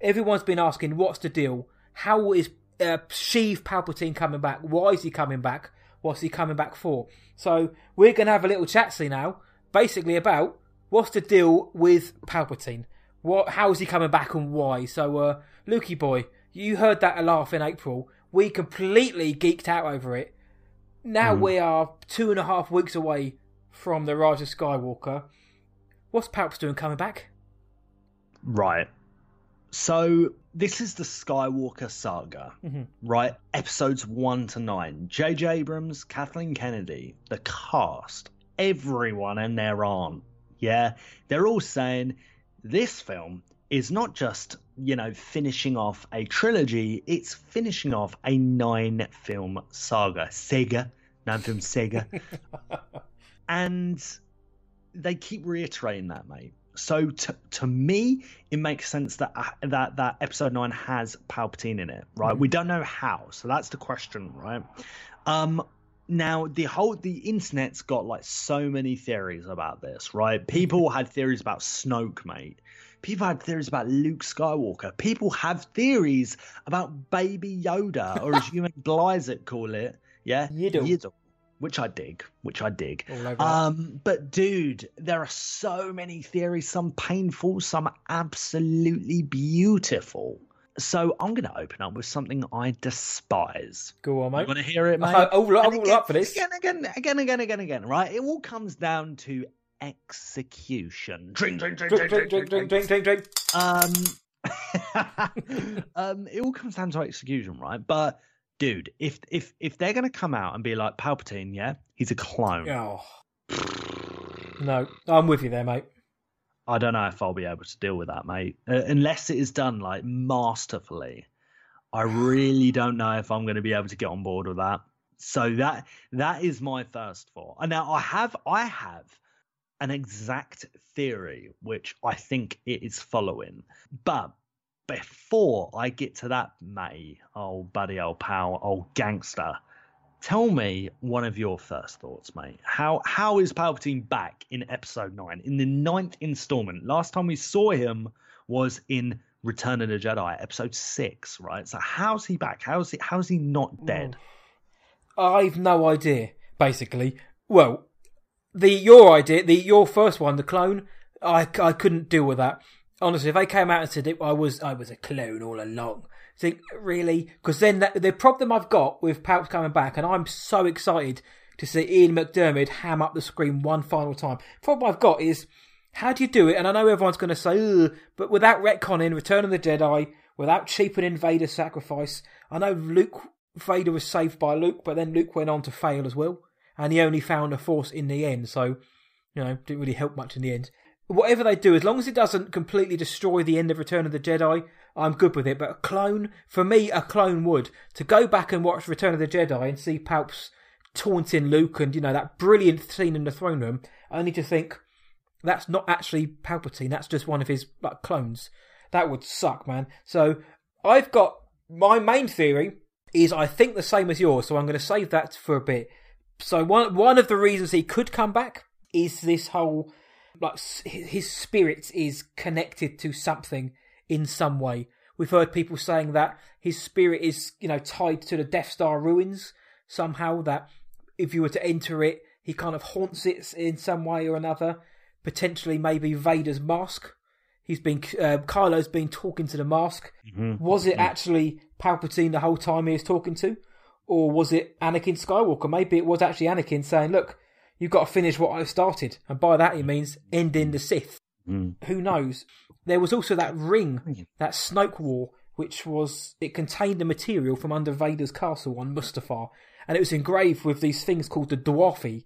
Everyone's been asking, what's the deal? How is uh, Sheev Palpatine coming back? Why is he coming back? What's he coming back for? So we're going to have a little chat now, basically about what's the deal with Palpatine? What? How is he coming back and why? So, uh, Lukey boy, you heard that laugh in April. We completely geeked out over it. Now hmm. we are two and a half weeks away from the Rise of Skywalker. What's Palps doing coming back? Right. So this is the Skywalker saga, mm-hmm. right? Episodes one to nine. J.J. Abrams, Kathleen Kennedy, the cast, everyone and their aunt. Yeah, they're all saying this film is not just you know finishing off a trilogy; it's finishing off a nine-film saga. Sega, nine-film Sega, and they keep reiterating that, mate. So to to me, it makes sense that uh, that that episode nine has Palpatine in it, right? We don't know how, so that's the question, right? Um, now the whole the internet's got like so many theories about this, right? People had theories about Snoke, mate. People have theories about Luke Skywalker. People have theories about Baby Yoda, or as you and Blyzett call it, yeah, Yiddle. which I dig, which I dig. All over that. Um, but dude, there are so many theories. Some painful, some absolutely beautiful. So I'm going to open up with something I despise. Go on, mate. You want to hear it, mate? I'm all, I'm all again- up for this. Again, again, again, again, again, again. Right? It all comes down to execution. Drink, drink, drink, Drink, drink, drink, drink, drink, drink, drink. um, um, it all comes down to execution, right? But dude, if if if they're gonna come out and be like Palpatine, yeah, he's a clone. Oh. No, I'm with you there, mate. I don't know if I'll be able to deal with that, mate. Uh, unless it is done like masterfully. I really don't know if I'm going to be able to get on board with that. So that that is my first thought. And now I have I have an exact theory which I think it is following. But before I get to that, mate, old buddy, old pal, old gangster, tell me one of your first thoughts, mate. How how is Palpatine back in episode nine, in the ninth installment? Last time we saw him was in Return of the Jedi, episode six, right? So how's he back? How's he how's he not dead? Hmm. I've no idea. Basically, well, the your idea, the your first one, the clone, I, I couldn't deal with that. Honestly, if they came out and said it, I was I was a clone all along. Think really? Because then that, the problem I've got with Palps coming back, and I'm so excited to see Ian McDiarmid ham up the screen one final time. Problem I've got is how do you do it? And I know everyone's going to say, but without retconning Return of the Jedi, without cheapening Vader's sacrifice, I know Luke Vader was saved by Luke, but then Luke went on to fail as well, and he only found a Force in the end. So, you know, didn't really help much in the end. Whatever they do, as long as it doesn't completely destroy the end of Return of the Jedi, I'm good with it. But a clone, for me, a clone would. To go back and watch Return of the Jedi and see Palps taunting Luke and, you know, that brilliant scene in the throne room, only to think that's not actually Palpatine, that's just one of his like clones. That would suck, man. So I've got my main theory is I think the same as yours, so I'm going to save that for a bit. So one one of the reasons he could come back is this whole like his spirit is connected to something in some way. We've heard people saying that his spirit is, you know, tied to the Death Star ruins somehow. That if you were to enter it, he kind of haunts it in some way or another. Potentially, maybe Vader's mask. He's been uh, Kylo's been talking to the mask. Mm-hmm. Was it actually Palpatine the whole time he was talking to, or was it Anakin Skywalker? Maybe it was actually Anakin saying, "Look, you've got to finish what I started," and by that he means ending the Sith. Mm. Who knows? There was also that ring, that Snoke wore, which was it contained the material from under Vader's castle on Mustafar, and it was engraved with these things called the Dwarfi.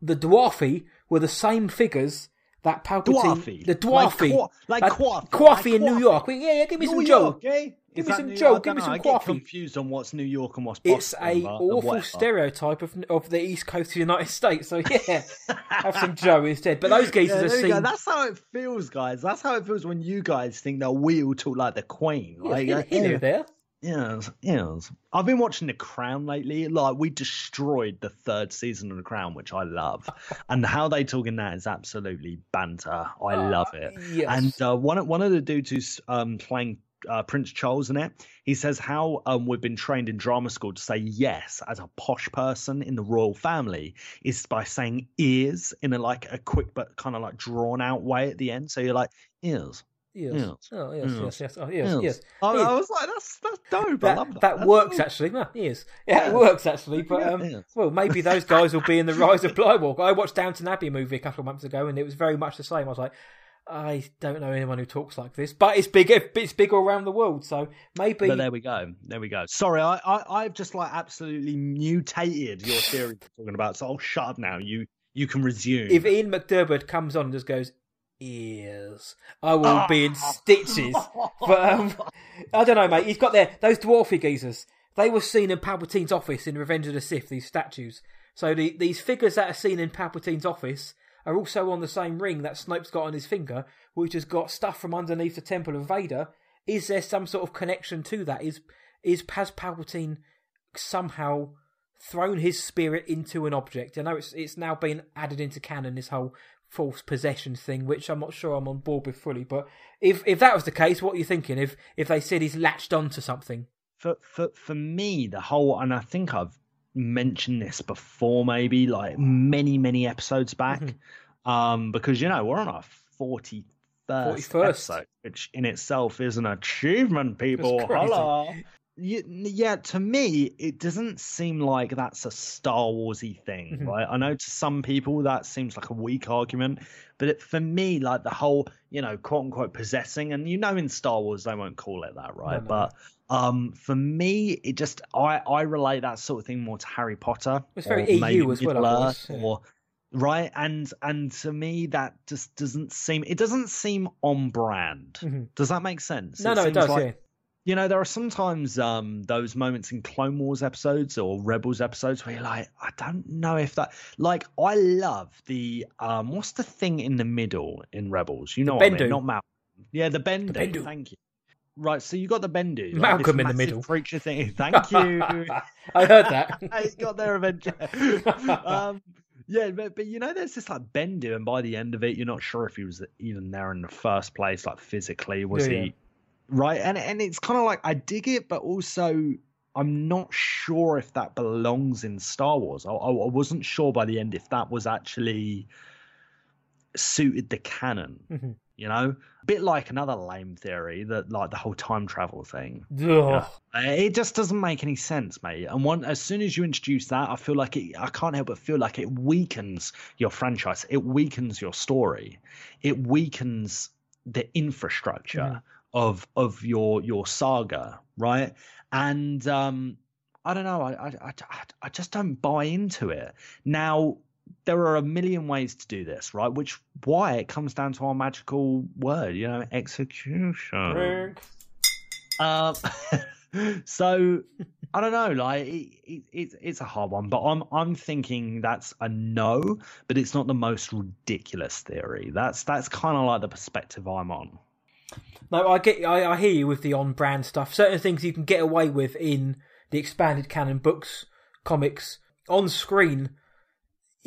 The Dwarfi were the same figures that Palpatine, Dwarfy. the Dwarfi, Like, qua- like Coffee. Coffee in New York. Yeah, yeah, give me New some York, Joe. eh? Give me some New. York? Give me I some know, I get confused on what's New York and what's Boston. It's a but- awful stereotype of of the East Coast of the United States. So yeah, have some Joe instead. But those geezers Yeah, are seen. That's how it feels, guys. That's how it feels when you guys think that we all talk like the Queen. Yeah, Like, uh, hello yeah. there. Yes, yes. I've been watching The Crown lately. Like we destroyed the third season of The Crown, which I love, and how they talk in that is absolutely banter. I love it. yes. And uh, one of- one of the dudes who's um, playing uh, Prince Charles in it, he says how um, we've been trained in drama school to say yes as a posh person in the royal family is by saying ears in a like a quick but kind of like drawn out way at the end. So you're like ears. Yes. Yes. Oh yes, Yes. yes, yes. Oh, yes, Yes. yes. I, I was like, that's that's dope. I that love that. that works actually. No, yes, yeah, it works actually. But um, yeah. well, maybe those guys will be in the Rise of Blywalk. I watched Downton Abbey movie a couple of months ago, and it was very much the same. I was like, I don't know anyone who talks like this, but it's big. It's big all around the world, so maybe. But there we go. There we go. Sorry, I, I I've just like absolutely mutated your theory you're talking about. So I'll shut up now. You you can resume. if Ian McDiarmid comes on and just goes ears, I will be in stitches. But um, I don't know, mate. He's got there those dwarfy geezers. They were seen in Palpatine's office in Revenge of the Sith. These statues. So the, these figures that are seen in Palpatine's office are also on the same ring that Snoke's got on his finger, which has got stuff from underneath the Temple of Vader. Is there some sort of connection to that? Is is has Palpatine somehow thrown his spirit into an object? I know it's it's now been added into canon this whole false possession thing, which I'm not sure I'm on board with fully. But if if that was the case, what are you thinking? If if they said he's latched onto something, for for for me, the whole and I think I've mentioned this before, maybe like many many episodes back, Mm-hmm. um, because you know we're on our forty first 41st. episode, which in itself is an achievement, people. Hello. Yeah, to me, it doesn't seem like that's a Star Warsy thing, Mhm. right? I know to some people that seems like a weak argument, but it, for me, like the whole, you know, quote unquote possessing, and you know, in Star Wars they won't call it that, right? no. But um, for me, it just I I relate that sort of thing more to Harry Potter. It's very EU as well, guess, yeah. or right, and and to me that just doesn't seem it doesn't seem on brand. Mhm. Does that make sense? no, no, it does. like- yeah. you know, there are sometimes um, those moments in Clone Wars episodes or Rebels episodes where you're like, I don't know if that. Like, I love the um, what's the thing in the middle in Rebels? You know, what I mean? not Malcolm. Yeah, the Bendu. Bendu. Thank you. Right, so you got the Bendu. like Malcolm in the middle. Preacher thing. Thank you. I heard that. He's got there eventually. um, yeah, but, but you know, there's this like Bendu, and by the end of it, you're not sure if he was even there in the first place, like physically. Was Yeah, he yeah. right? And and it's kind of like I dig it, but also I'm not sure if that belongs in Star Wars. I, I wasn't sure by the end if that was actually suited the canon. Mm-hmm. You know, a bit like another lame theory that like the whole time travel thing. Ugh. Yeah. It just doesn't make any sense, mate. And one, as soon as you introduce that, I feel like it. I can't help but feel like it weakens your franchise. It weakens your story. It weakens the infrastructure of of your your saga, right? And um, I don't know. I, I I I just don't buy into it now. There are a million ways to do this, right? Which why it comes down to our magical word, you know, execution. Um, so I don't know, like it, it, it's it's a hard one, but I'm I'm thinking that's a no, but it's not the most ridiculous theory. That's that's kind of like the perspective I'm on. No, I get, I, I hear you with the on-brand stuff. Certain things you can get away with in the expanded canon books, comics, on screen.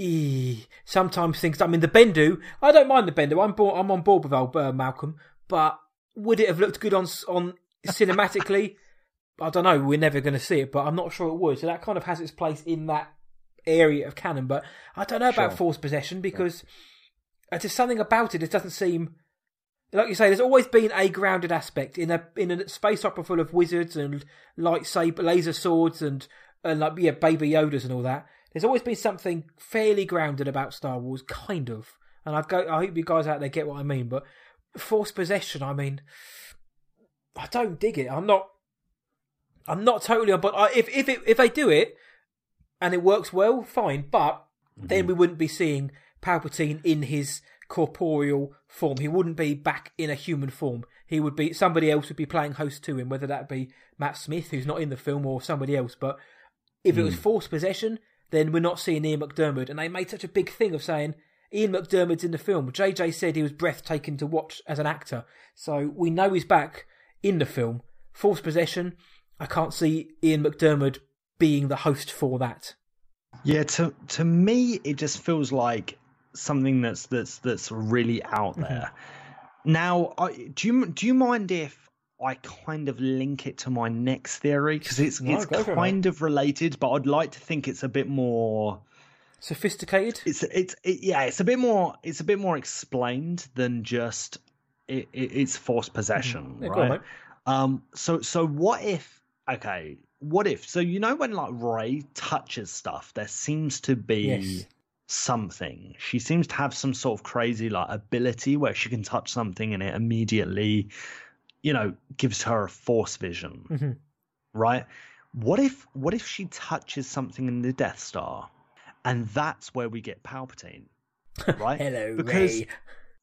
Ee, sometimes things. I mean, the Bendu. I don't mind the Bendu. I'm bo- I'm on board with old uh, Malcolm, but would it have looked good on on cinematically? I don't know. We're never going to see it, but I'm not sure it would. So that kind of has its place in that area of canon. But I don't know about Sure. force possession because there's something about it. It doesn't seem like you say. There's always been a grounded aspect in a in a space opera full of wizards and lightsaber laser swords and and like yeah, baby Yodas and all that. There's always been something fairly grounded about Star Wars, kind of. And I go. I hope you guys out there get what I mean. But force possession. I mean, I don't dig it. I'm not. I'm not totally on. But I, if if it, if they do it and it works well, fine. But then mhm. we wouldn't be seeing Palpatine in his corporeal form. He wouldn't be back in a human form. He would be somebody else would be playing host to him, whether that be Matt Smith, who's not in the film, or somebody else. But if it was hmm. forced possession, then we're not seeing Ian McDiarmid. And they made such a big thing of saying Ian McDiarmid's in the film. JJ said he was breathtaking to watch as an actor. So we know he's back in the film. Force possession, I can't see Ian McDiarmid being the host for that. Yeah, to to me, it just feels like something that's that's that's really out mm-hmm. there. Now, I, do you do you mind if I kind of link it to my next theory because it's No, it's it, kind of related, but I'd like to think it's a bit more. Sophisticated? It's it's it, yeah, it's a bit more it's a bit more explained than just it, it, it's forced possession, Yeah, go on, right? mate. Um, so so what if okay, what if so you know when like Rey touches stuff, there seems to be Yes. something. She seems to have some sort of crazy like ability where she can touch something and it immediately, you know, gives her a force vision. Mhm. Right? What if what if she touches something in the Death Star and that's where we get Palpatine? Right? Hello, because Rey.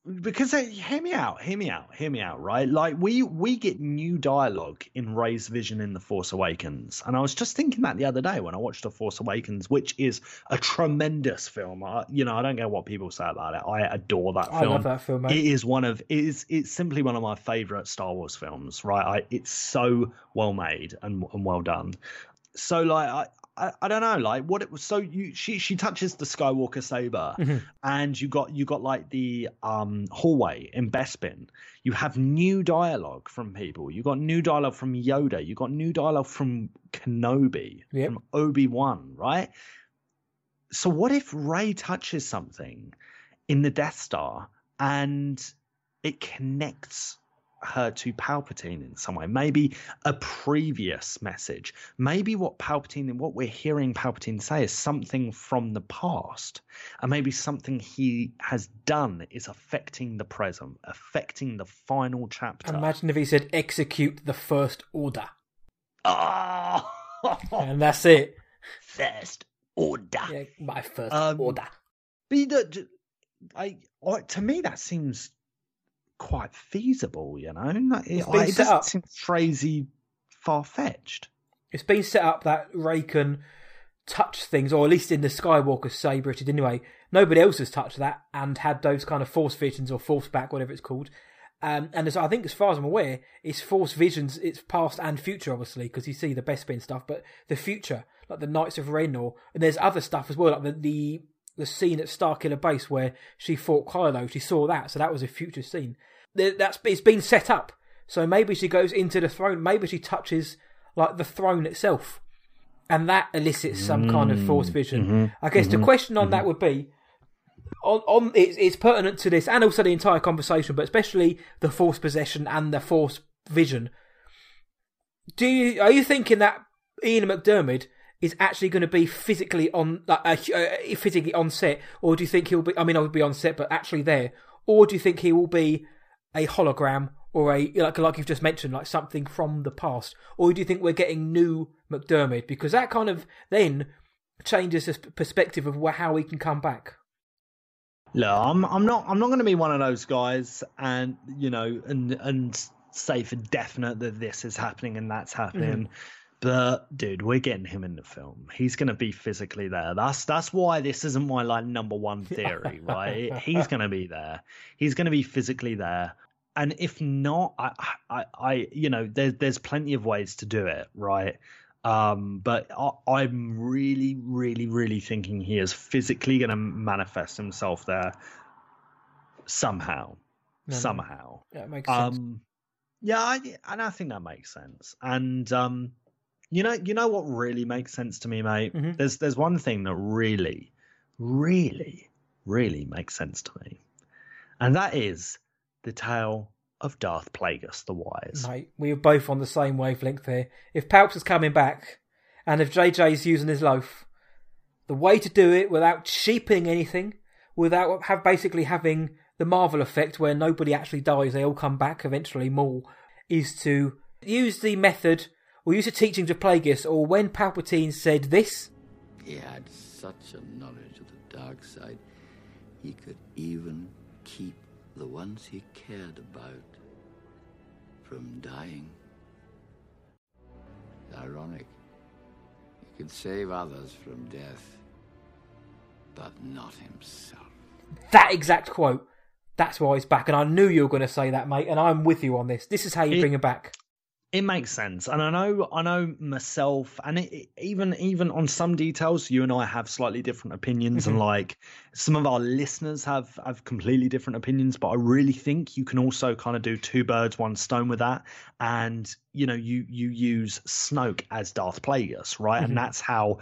Because uh, hear me out, hear me out, hear me out, right? Like we we get new dialogue in Rey's vision in The Force Awakens, and I was just thinking that the other day when I watched The Force Awakens, which is a tremendous film. I, you know, I don't care what people say about it. I adore that film. I love that film, mate. It is one of it is it's simply one of my favorite Star Wars films. Right? I, it's so well made and, and well done. So like I. I, I don't know, like what it was. So you, she, she touches the Skywalker saber, Mhm. and you got, you got like the um hallway in Bespin. You have new dialogue from people. You got new dialogue from Yoda. You got new dialogue from Kenobi, Yep. from Obi Wan, right? So what if Rey touches something in the Death Star and it connects her to Palpatine in some way? Maybe a previous message. Maybe what Palpatine what we're hearing Palpatine say is something from the past. And maybe something he has done is affecting the present, affecting the final chapter. Imagine if he said execute the first order. Oh, And that's it. first order. Yeah, my first Um, order. Be the, I, I, to me that seems quite feasible. You know, Like, it, It's it set doesn't up. seem crazy far fetched. It's been set up that Rey can touch things, or at least in the Skywalker saber, it did anyway. Nobody else has touched that and had those kind of force visions or force back, whatever it's called. Um, and as I think, as far as I'm aware, it's force visions. It's past and future, obviously, because you see the Bespin stuff, but the future, like the Knights of Ren, or and there's other stuff as well, like the the, the scene at Starkiller Base where she fought Kylo. She saw that, so that was a future scene. That's it's been set up. So maybe she goes into the throne. Maybe she touches like the throne itself, and that elicits some kind of force vision. mhm, I guess the mhm, question on that would be. On, on it's, it's pertinent to this and also the entire conversation, but especially the force possession and the force vision. Do you are you thinking that Ian McDiarmid is actually going to be physically on like uh, uh, physically on set, or do you think he'll be? I mean, I would be on set, but actually there, or do you think he will be a hologram or a like like you've just mentioned, like something from the past, or do you think we're getting new McDiarmid because that kind of then changes the perspective of how he can come back. No, I'm I'm not I'm not going to be one of those guys, and you know, and and say for definite that this is happening and that's happening. But dude, we're getting him in the film. He's going to be physically there. That's that's why this isn't my like number one theory, right? He's going to be there. He's going to be physically there. And if not, I, I, I, you know, there's there's plenty of ways to do it, right? Um, but I, I'm really, really, really thinking he is physically going to manifest himself there somehow, No, no. somehow. Yeah, it makes sense. Um, yeah, I, and I think that makes sense. And um, you know, you know what really makes sense to me, mate. Mhm. There's there's one thing that really, really, really makes sense to me, and that is the tale of Darth Plagueis the Wise. Mate, we are both on the same wavelength here. If Palps is coming back, and if JJ's using his loaf, the way to do it without cheaping anything, without have basically having the Marvel effect where nobody actually dies, they all come back eventually more, is to use the method or use the teachings of Plagueis, or when Palpatine said this, He had such a knowledge of the dark side, he could even keep the ones he cared about from dying. It's ironic. He could save others from death, but not himself. that exact quote, that's why he's back. And I knew you were going to say that, mate, and I'm with you on this. This is how you It- bring him back. It makes sense, and I know, I know myself, and it, it- even even on some details, you and I have slightly different opinions, and Mhm. like some of our listeners have have completely different opinions. But I really think you can also kind of do two birds, one stone with that, and you know, you you use Snoke as Darth Plagueis, right, Mhm. and that's how.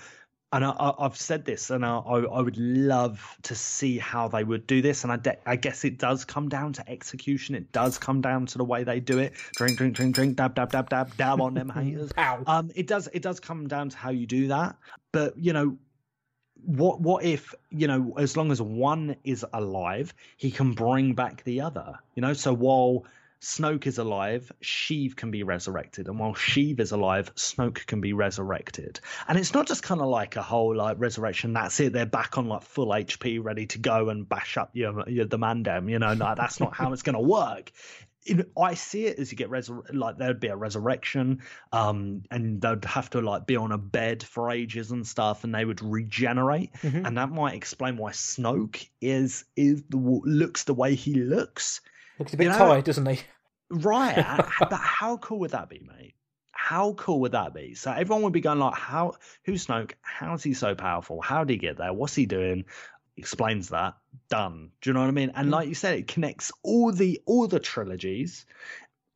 And I, I, I've said this, and I, I would love to see how they would do this. And I, de- I guess it does come down to execution. It does come down to the way they do it. Drink, drink, drink, drink, dab, dab, dab, dab, dab on them haters. Pow. Um, it does. It does come down to how you do that. But you know, what what if you know, as long as one is alive, he can bring back the other. You know, so while Snoke is alive, Sheev can be resurrected, and while Sheev is alive, Snoke can be resurrected. And it's not just kind of like a whole like resurrection. That's it. They're back on like full HP, ready to go and bash up your, your the Mandem. You know, no, that's not how it's going to work. In, I see it as you get resur- like there'd be a resurrection, um, and they'd have to like be on a bed for ages and stuff, and they would regenerate, Mhm. and that might explain why Snoke is is the, looks the way he looks. Looks a bit You know- tired, doesn't he? Right. but how cool would that be, mate? How cool would that be? So everyone would be going like, "How? Who's Snoke? How's he so powerful? How did he get there? What's he doing?" Explains that. Done. Do you know what I mean? And mm. like you said, it connects all the all the trilogies,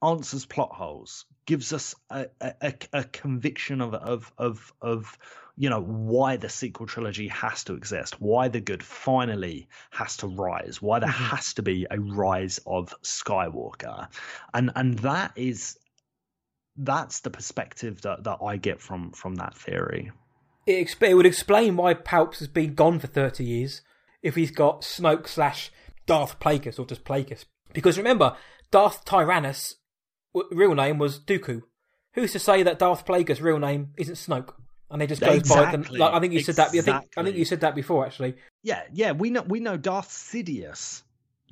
answers plot holes, gives us a a, a, a conviction of of of of you know why the sequel trilogy has to exist, why the good finally has to rise, why there mm-hmm. has to be a rise of Skywalker, and and that is that's the perspective that, that I get from from that theory. It, exp- it would explain why Palps has been gone for 30 years if he's got Snoke slash Darth Plagueis or just Plagueis. Because remember, Darth Tyrannus' real name was Dooku. Who's to say that Darth Plagueis' real name isn't Snoke? And they just goes by the. Like, I think you said that. I think, I think you said that before, actually. Yeah, yeah, we know we know Darth Sidious.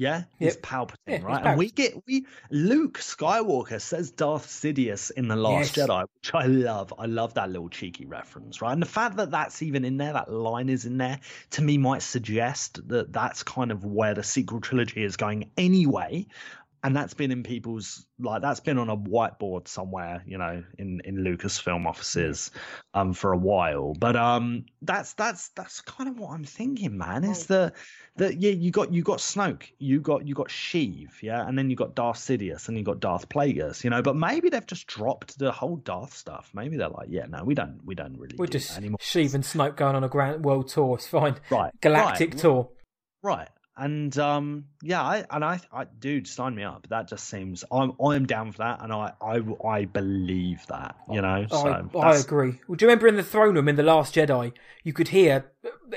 Yeah, is Yep. Palpatine, Yeah, he's right? And we get we Luke Skywalker says Darth Sidious in the Last Yes. Jedi, which I love. I love that little cheeky reference, right? And the fact that that's even in there, that line is in there, to me might suggest that that's kind of where the sequel trilogy is going anyway. And that's been in people's like that's been on a whiteboard somewhere you know in in lucasfilm offices um for a while but um that's that's that's kind of what i'm thinking man is that that yeah you got you got snoke you got you got sheev yeah and then you got darth sidious and you got darth plagueis you know but maybe they've just dropped the whole darth stuff maybe they're like yeah no we don't we don't really We're do just anymore Sheev and Snoke going on a grand world tour. It's fine. Right, Galactic right. tour. Right. And um, yeah, I and I, I, dude, sign me up. That just seems I'm I'm down for that, and I I, I believe that, you know. So I, I agree. Well, do you remember in the throne room in the Last Jedi, you could hear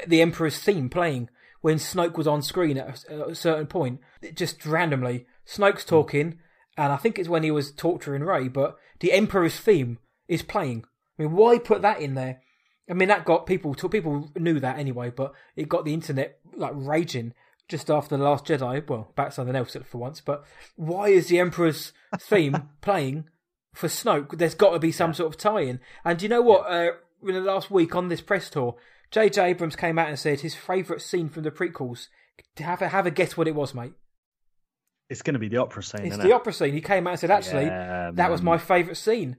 the Emperor's theme playing when Snoke was on screen at a, at a certain point, It just randomly. Snoke's talking, and I think it's when he was torturing Rey, but the Emperor's theme is playing. I mean, why put that in there? I mean, that got people. People knew that anyway, but it got the internet like raging just after the Last Jedi. Well, about something else for once. But why is the Emperor's theme playing for Snoke? There's got to be some sort of tie-in. And do you know what? Uh, in the last week on this press tour, J.J. Abrams came out and said his favourite scene from the prequels. Have a have a guess what it was, mate. it's going to be the opera scene. It's the it? opera scene. He came out and said, actually, Yeah, that was my favourite scene.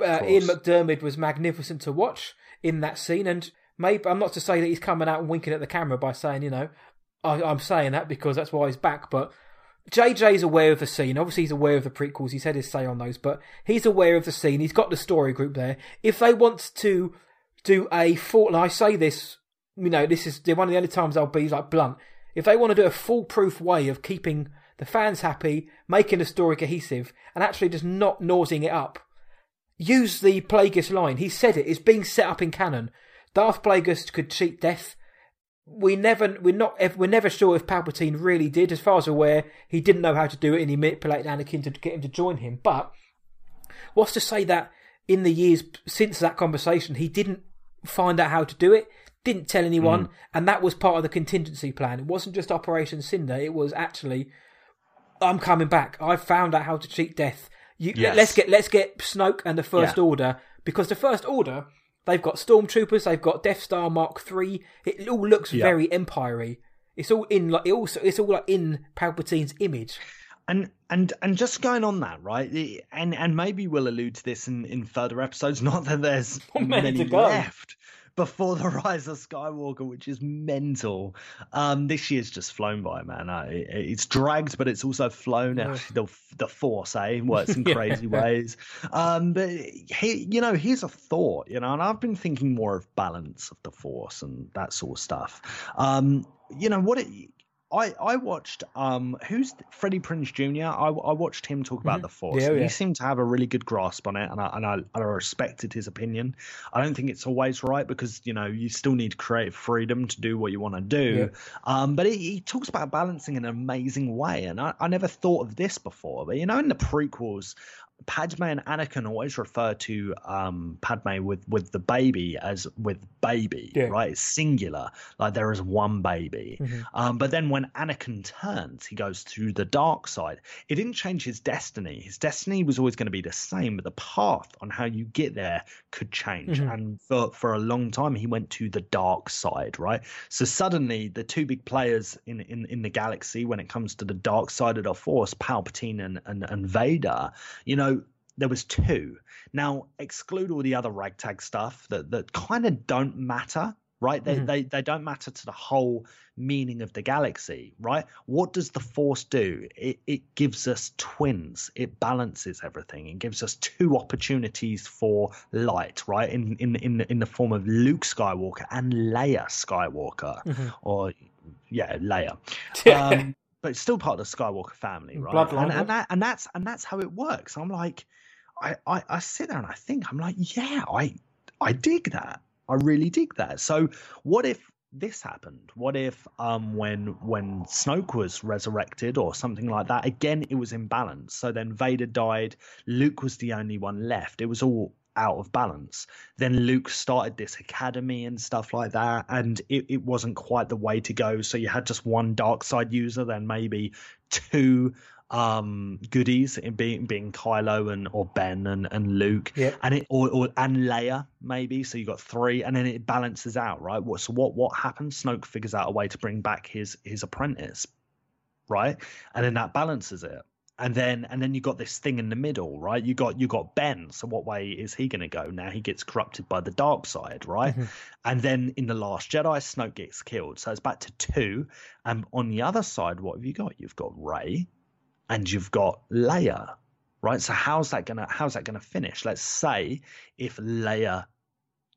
Uh. Ian McDiarmid was magnificent to watch in that scene, and maybe I'm not to say that he's coming out and winking at the camera by saying, you know, I, I'm saying that because that's why he's back, but. JJ's aware of the scene. Obviously, he's aware of the prequels. He's had his say on those, but he's aware of the scene. He's got the story group there. If they want to do a full, and I say this, you know, this is one of the only times I'll be like blunt. If they want to do a foolproof way of keeping the fans happy, making the story cohesive, and actually just not nosing it up, use the Plagueis line. He said it. It's being set up in canon. Darth Plagueis could cheat death. We never, we're not, we're never sure if Palpatine really did. As far as aware, he didn't know how to do it, and he manipulated Anakin to get him to join him. But what's to say that in the years since that conversation, he didn't find out how to do it, didn't tell anyone, mm-hmm. and that was part of the contingency plan. It wasn't just Operation Cinder; it was actually, I'm coming back. I've found out how to cheat death. You, Yes. Let's get let's get Snoke and the First Yeah. Order because the First Order they've got stormtroopers, they've got Death Star Mark Three. It all looks Yeah. very Empire-y. It's all in like it also it's all like in Palpatine's image. and and and just going on that right and and maybe we'll allude to this in in further episodes not that there's many many left before the rise of skywalker which is mental. Um this year's just flown by man. I, it- it's dragged but it's also flown Yeah. the the force eh? Works in Yeah. crazy ways. Um but he you know here's a thought you know and i've been thinking more of balance of the force and that sort of stuff. Um you know what it I, I watched um who's Freddie Prinze Jr. I, I watched him talk about Mhm. the Force. Yeah, yeah. He seemed to have a really good grasp on it, and I and I, I respected his opinion. I don't think it's always right because you know you still need creative freedom to do what you want to do. Um, but he, he talks about balancing in an amazing way, and I, I never thought of this before. But you know, in the prequels, Padme and Anakin always refer to um, Padme with with the baby as with baby, Yeah. right? It's singular, like there is one baby. Mhm. Um, but then when Anakin turns, he goes to the dark side. It didn't change his destiny. His destiny was always going to be the same, but the path on how you get there could change. Mhm. And for, for a long time, he went to the dark side, right? So suddenly, the two big players in, in, in the galaxy when it comes to the dark side of the Force, Palpatine and, and, and Vader, you know, there was two. Now, exclude all the other ragtag stuff that, that kind of don't matter, right? They, Mhm. they they don't matter to the whole meaning of the galaxy, right? What does the Force do? It it gives us twins. It balances everything. It gives us two opportunities for light, right? In in in in the form of Luke Skywalker and Leia Skywalker, Mhm. or yeah, Leia. Um, but it's still part of the Skywalker family, right? Bloodline, and, and that and that's and that's how it works. I'm like, I, I I sit there and I think I'm like, yeah, I I dig that. I really dig that. So what if this happened? What if um when when Snoke was resurrected or something like that? Again, it was in balance. So then Vader died. Luke was the only one left. It was all out of balance. Then Luke started this academy and stuff like that, and it, it wasn't quite the way to go. So you had just one dark side user, then maybe two um goodies in being being Kylo and or Ben and, and Luke Yeah. and it or, or and Leia maybe so you got three and then it balances out right what so what what happens Snoke figures out a way to bring back his his apprentice right and then that balances it and then and then you got this thing in the middle, right? You got you got Ben. So what way is he going to go? Now he gets corrupted by the dark side, right? Mhm. And then in the Last Jedi, Snoke gets killed. So it's back to two. And on the other side, what have you got? You've got Rey, and you've got Leia, right? So how's that gonna how's that gonna finish? Let's say if Leia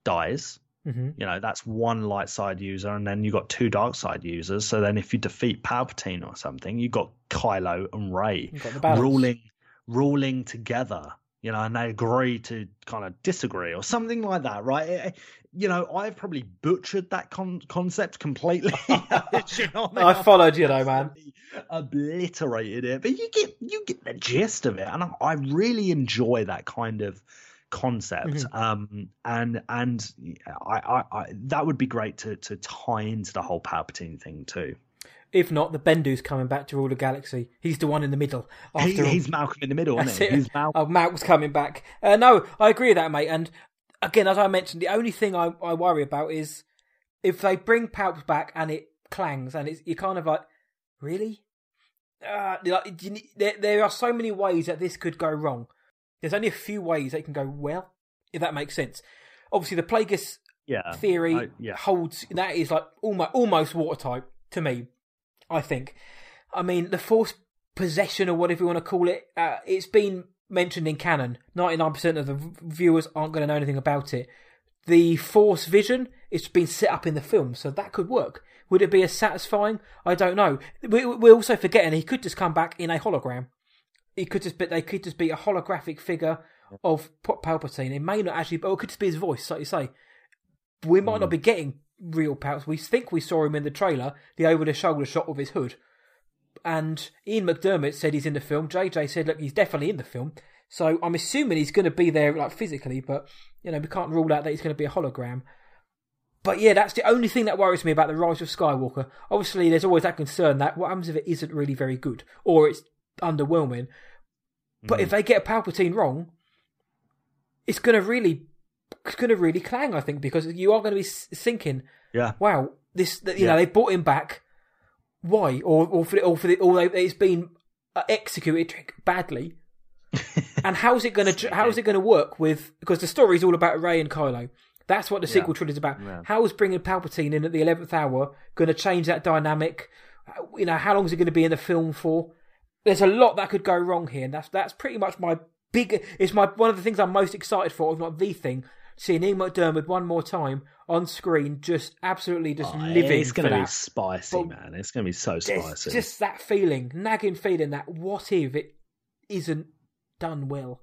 dies, hmm you know that's one light side user and then you've got two dark side users so then if you defeat palpatine or something you've got kylo and rey You've got the balance. ruling ruling together you know and they agree to kind of disagree or something like that right It- it- you know i've probably butchered that con- concept completely You know I mean? followed you though, man. obliterated it but you get you get the gist of it and i, I really enjoy that kind of concept Mhm. um and and I, I i that would be great to to tie into the whole palpatine thing too If not, the Bendu's coming back to rule the galaxy. He's the one in the middle. he, After all. he's malcolm in the middle isn't he it. he's malcolm Oh, Malcolm's coming back. Uh, no, I agree with that, mate. And again, as I mentioned, the only thing I, I worry about is if they bring Palps back and it clangs and it's you're kind of like, really? Uh, like, there, there are so many ways that this could go wrong. There's only a few ways that it can go well, if that makes sense. Obviously, the Plagueis yeah theory I- yeah holds that is like almost almost watertight to me. I think. I mean, the force possession or whatever you want to call it, uh, it's been mentioned in canon. Ninety nine percent of the viewers aren't going to know anything about it. The force vision it's been set up in the film, so that could work. Would it be as satisfying? I don't know. We, we're also forgetting he could just come back in a hologram. He could just be, they could just be a holographic figure of Palpatine. It may not actually, or it could just be his voice, like you say we might not be getting real Palps. We think we saw him in the trailer, the over the shoulder shot with his hood. And Ian McDiarmid said he's in the film. JJ said, look, he's definitely in the film. So I'm assuming he's going to be there, like physically, but you know we can't rule out that he's going to be a hologram. But yeah, that's the only thing that worries me about the Rise of Skywalker. Obviously, there's always that concern that what happens if it isn't really very good or it's underwhelming. But if mm. they get Palpatine wrong, it's going to really, going to really clang. I think because you are going to be thinking, yeah wow, this you Yeah. know they brought him back. Why? Or or for the, or for the, or they, it's been uh, executed badly. and how's it going to how's it going to work with because the story is all about Rey and Kylo. That's what the sequel trilogy is about. Yeah. How is bringing Palpatine in at the eleventh hour going to change that dynamic? Uh, You know, how long is it going to be in the film for? There's a lot that could go wrong here, and that's that's pretty much my big. It's my one of the things I'm most excited for, if not the thing. Seeing Ian McDiarmid one more time on screen, just absolutely just living. it's going to be spicy But man it's going to be so spicy just that feeling, nagging feeling that what if it isn't done well?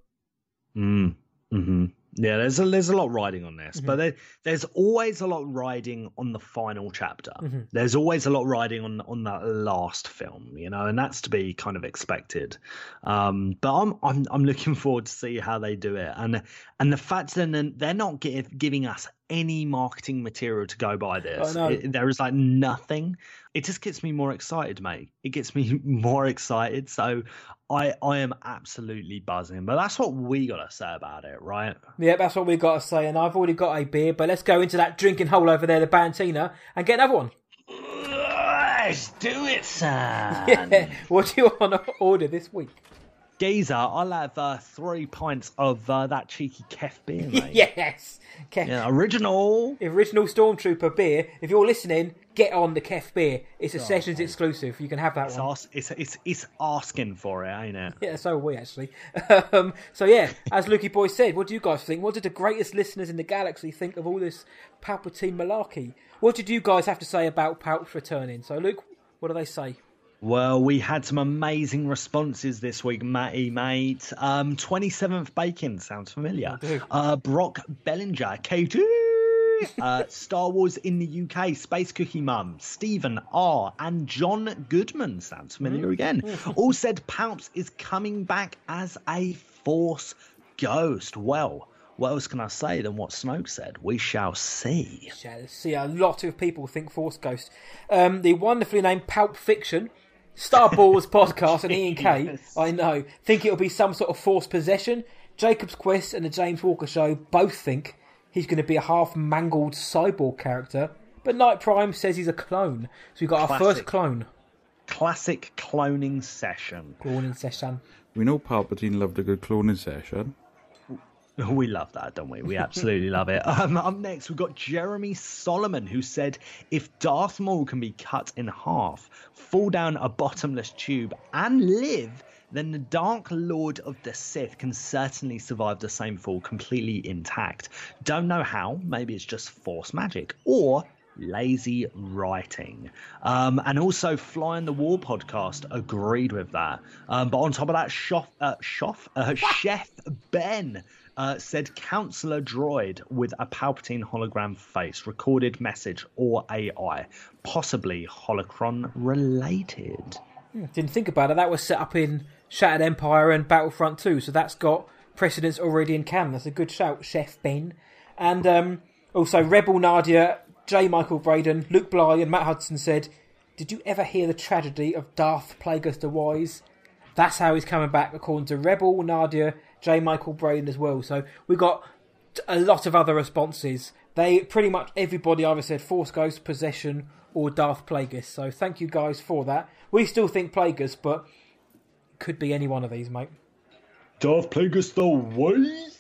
Mm. hmm Yeah, there's a there's a lot riding on this, Mm-hmm. but there, there's always a lot riding on the final chapter. Mhm. There's always a lot riding on on that last film, you know, and that's to be kind of expected. Um, but I'm I'm I'm looking forward to see how they do it, and and the fact that they're- they're not give, giving us any marketing material to go by this. It- there is like nothing. It just gets me more excited, mate. It gets me more excited. So I I am absolutely buzzing. But that's what we gotta say about it, right? Yeah, that's what we've got to say. And I've already got a beer, but let's go into that drinking hole over there, the Bantina, and get another one. Let's do it, son. Yeah. What do you want to order this week? Geezer, I'll have uh, three pints of uh, that cheeky Kef beer, mate. yes. Kef. Yeah, original. Original Stormtrooper beer. If you're listening, get on the Kef beer. It's a Sessions exclusive. You can have that It's, one. ask, it's, it's, it's asking for it, ain't it? Yeah, so are we actually. Um, so yeah, as Lukey Boy said, what do you guys think? What did the greatest listeners in the galaxy think of all this Palpatine malarkey? What did you guys have to say about Palps returning? So Luke, what do they say? Well, we had some amazing responses this week, Matty, mate. Um, 27th Bacon, sounds familiar. Uh, Brock Bellinger, KT. Uh, Star Wars in the UK, Space Cookie Mum, Stephen R, and John Goodman sounds familiar again. All said Palps is coming back as a Force ghost. Well, what else can I say than what Smoke said? We shall see. Yeah, see, a lot of people think Force Ghost. Um, the wonderfully named Pulp Fiction, Star Wars podcast, and Ian K. I know think it'll be some sort of forced possession. Jacob's Quest and the James Walker Show both think he's going to be a half mangled cyborg character, but Night Prime says he's a clone. So we've got our first clone. classic cloning session. Cloning session. We know Palpatine loved a good cloning session. We love that, don't we? We absolutely love it. Um, up next, we've got Jeremy Solomon, who said if Darth Maul can be cut in half, fall down a bottomless tube, and live, then the Dark Lord of the Sith can certainly survive the same fall completely intact. Don't know how, maybe it's just force magic, or lazy writing. Um, and also, Fly in the Wall podcast agreed with that. Um, but on top of that, Shoff, uh, uh, Chef Ben uh, said Counselor Droid with a Palpatine hologram face, recorded message, or AI, possibly holocron related. Hmm, Didn't think about it. That was set up in Shattered Empire and Battlefront 2, so that's got precedence already in canon. That's a good shout, Chef Ben. And um, also, Rebel Nadia, J. Michael Braden, Luke Bly, and Matt Hudson said, Did you ever hear the tragedy of Darth Plagueis the Wise? That's how he's coming back, according to Rebel Nadia, J. Michael Brain as well. So we got a lot of other responses. They pretty much everybody either said Force Ghost, Possession, or Darth Plagueis. So thank you guys for that. We still think Plagueis, but could be any one of these, mate. Darth Plagueis the Wise?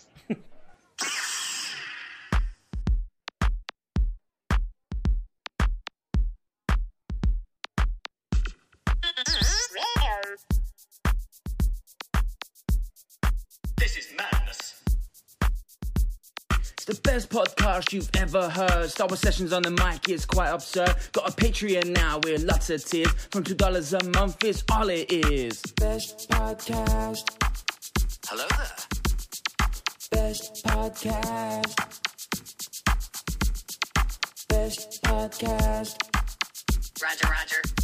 Podcast you've ever heard. Star Wars Sessions on the mic is quite absurd. Got a Patreon now with lots of tiers. From $2 a month is all it is. Best podcast. Hello there. Best podcast. Best podcast. Roger, Roger.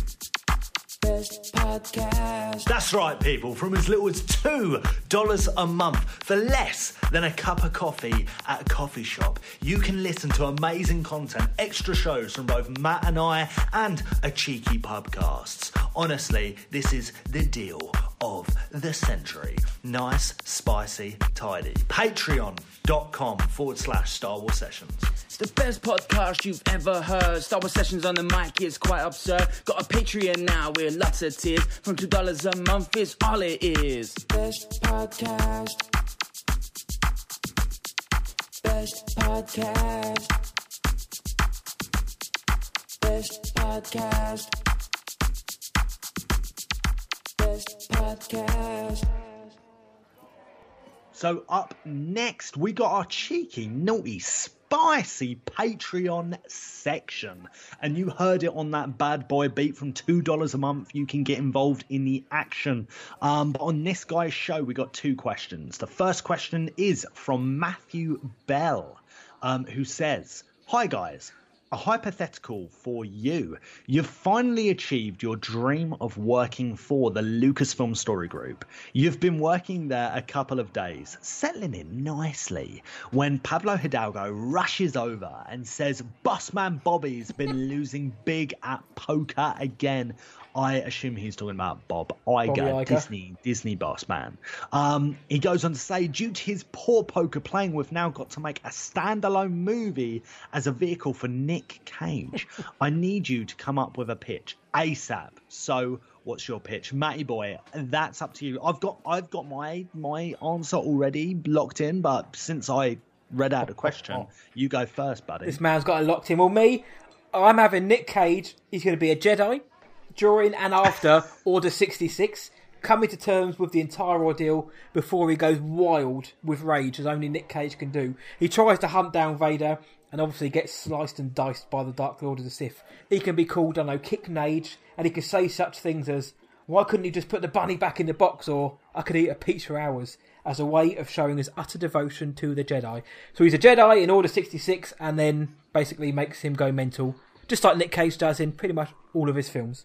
Podcast. That's right, people. From as little as $2 a month for less than a cup of coffee at a coffee shop, you can listen to amazing content, extra shows from both Matt and I, and a cheeky pubcasts. Honestly, this is the deal of the century. Nice, spicy, tidy. Patreon.com forward slash Star Wars Sessions. It's the best podcast you've ever heard. Star Wars Sessions on the mic is quite absurd. Got a Patreon now with lots of tiers. From $2 a month is all it is. Best podcast. Best podcast. Best podcast. Podcast. So up next, we got our cheeky, naughty, spicy Patreon section. And you heard it on that bad boy beat from $2 a month. You can get involved in the action. Um, but on this guy's show, we got two questions. The first question is from Matthew Bell, um, who says, Hi guys. A hypothetical for you. You've finally achieved your dream of working for the Lucasfilm Story Group. You've been working there a couple of days, settling in nicely, when Pablo Hidalgo rushes over and says, Bossman Bobby's been losing big at poker again. I assume he's talking about Bob Iger, Iger. Disney Disney boss man. Um, he goes on to say, due to his poor poker playing, we've now got to make a standalone movie as a vehicle for Nick Cage. I need you to come up with a pitch ASAP. So, what's your pitch, Matty boy? That's up to you. I've got I've got my my answer already locked in, but since I read out the question, you go first, buddy. This man's got it locked in. Well, me, I'm having Nick Cage. He's going to be a Jedi during and after Order 66, coming to terms with the entire ordeal before he goes wild with rage, as only Nick Cage can do. He tries to hunt down Vader and obviously gets sliced and diced by the Dark Lord of the Sith. He can be called, I know, Kick Nage, and he can say such things as, why couldn't he just put the bunny back in the box, or I could eat a peach for hours, as a way of showing his utter devotion to the Jedi. So he's a Jedi in Order 66, and then basically makes him go mental, just like Nick Cage does in pretty much all of his films.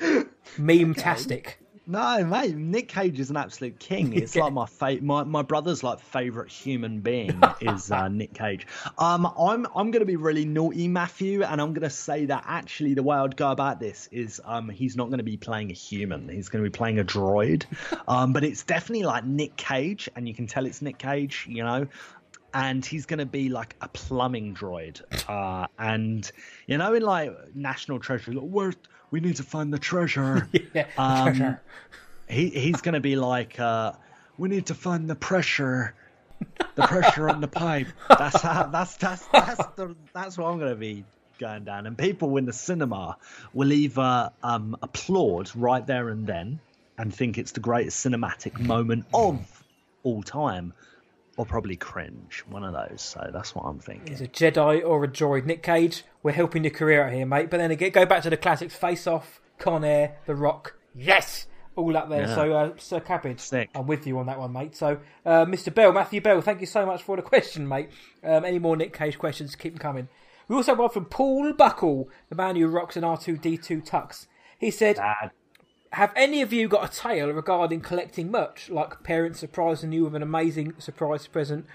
Meme-tastic. No, mate, Nick Cage is an absolute king. It's like my fa- my my brother's like favorite human being is uh, Nick Cage. Um, I'm I'm gonna be really naughty, Matthew, and I'm gonna say that actually the way I'd go about this is um he's not gonna be playing a human. He's gonna be playing a droid. um, but it's definitely like Nick Cage, and you can tell it's Nick Cage. You know, and he's going to be like a plumbing droid. Uh, and you know, in like National Treasure, like, where we need to find the treasure. yeah, Um, treasure. He he's going to be like, uh, we need to find the pressure, the pressure on the pipe. That's how. That's that's that's the, that's what I'm going to be going down. And people in the cinema will either um, applaud right there and then and think it's the greatest cinematic moment of all time, or probably cringe. One of those. So that's what I'm thinking. He's a Jedi or a droid. Nick Cage, we're helping your career out here, mate. But then again, go back to the classics: Face Off, Con Air, The Rock. Yes, all up there. Yeah. So, uh, Sir Cabbage, I'm with you on that one, mate. So, uh, Mr. Bell, Matthew Bell, thank you so much for the question, mate. Um, any more Nick Cage questions? Keep them coming. We also have one from Paul Buckle, the man who rocks an R2D2 tux. He said, Have any of you got a tale regarding collecting merch, like parents surprising you with an amazing surprise present,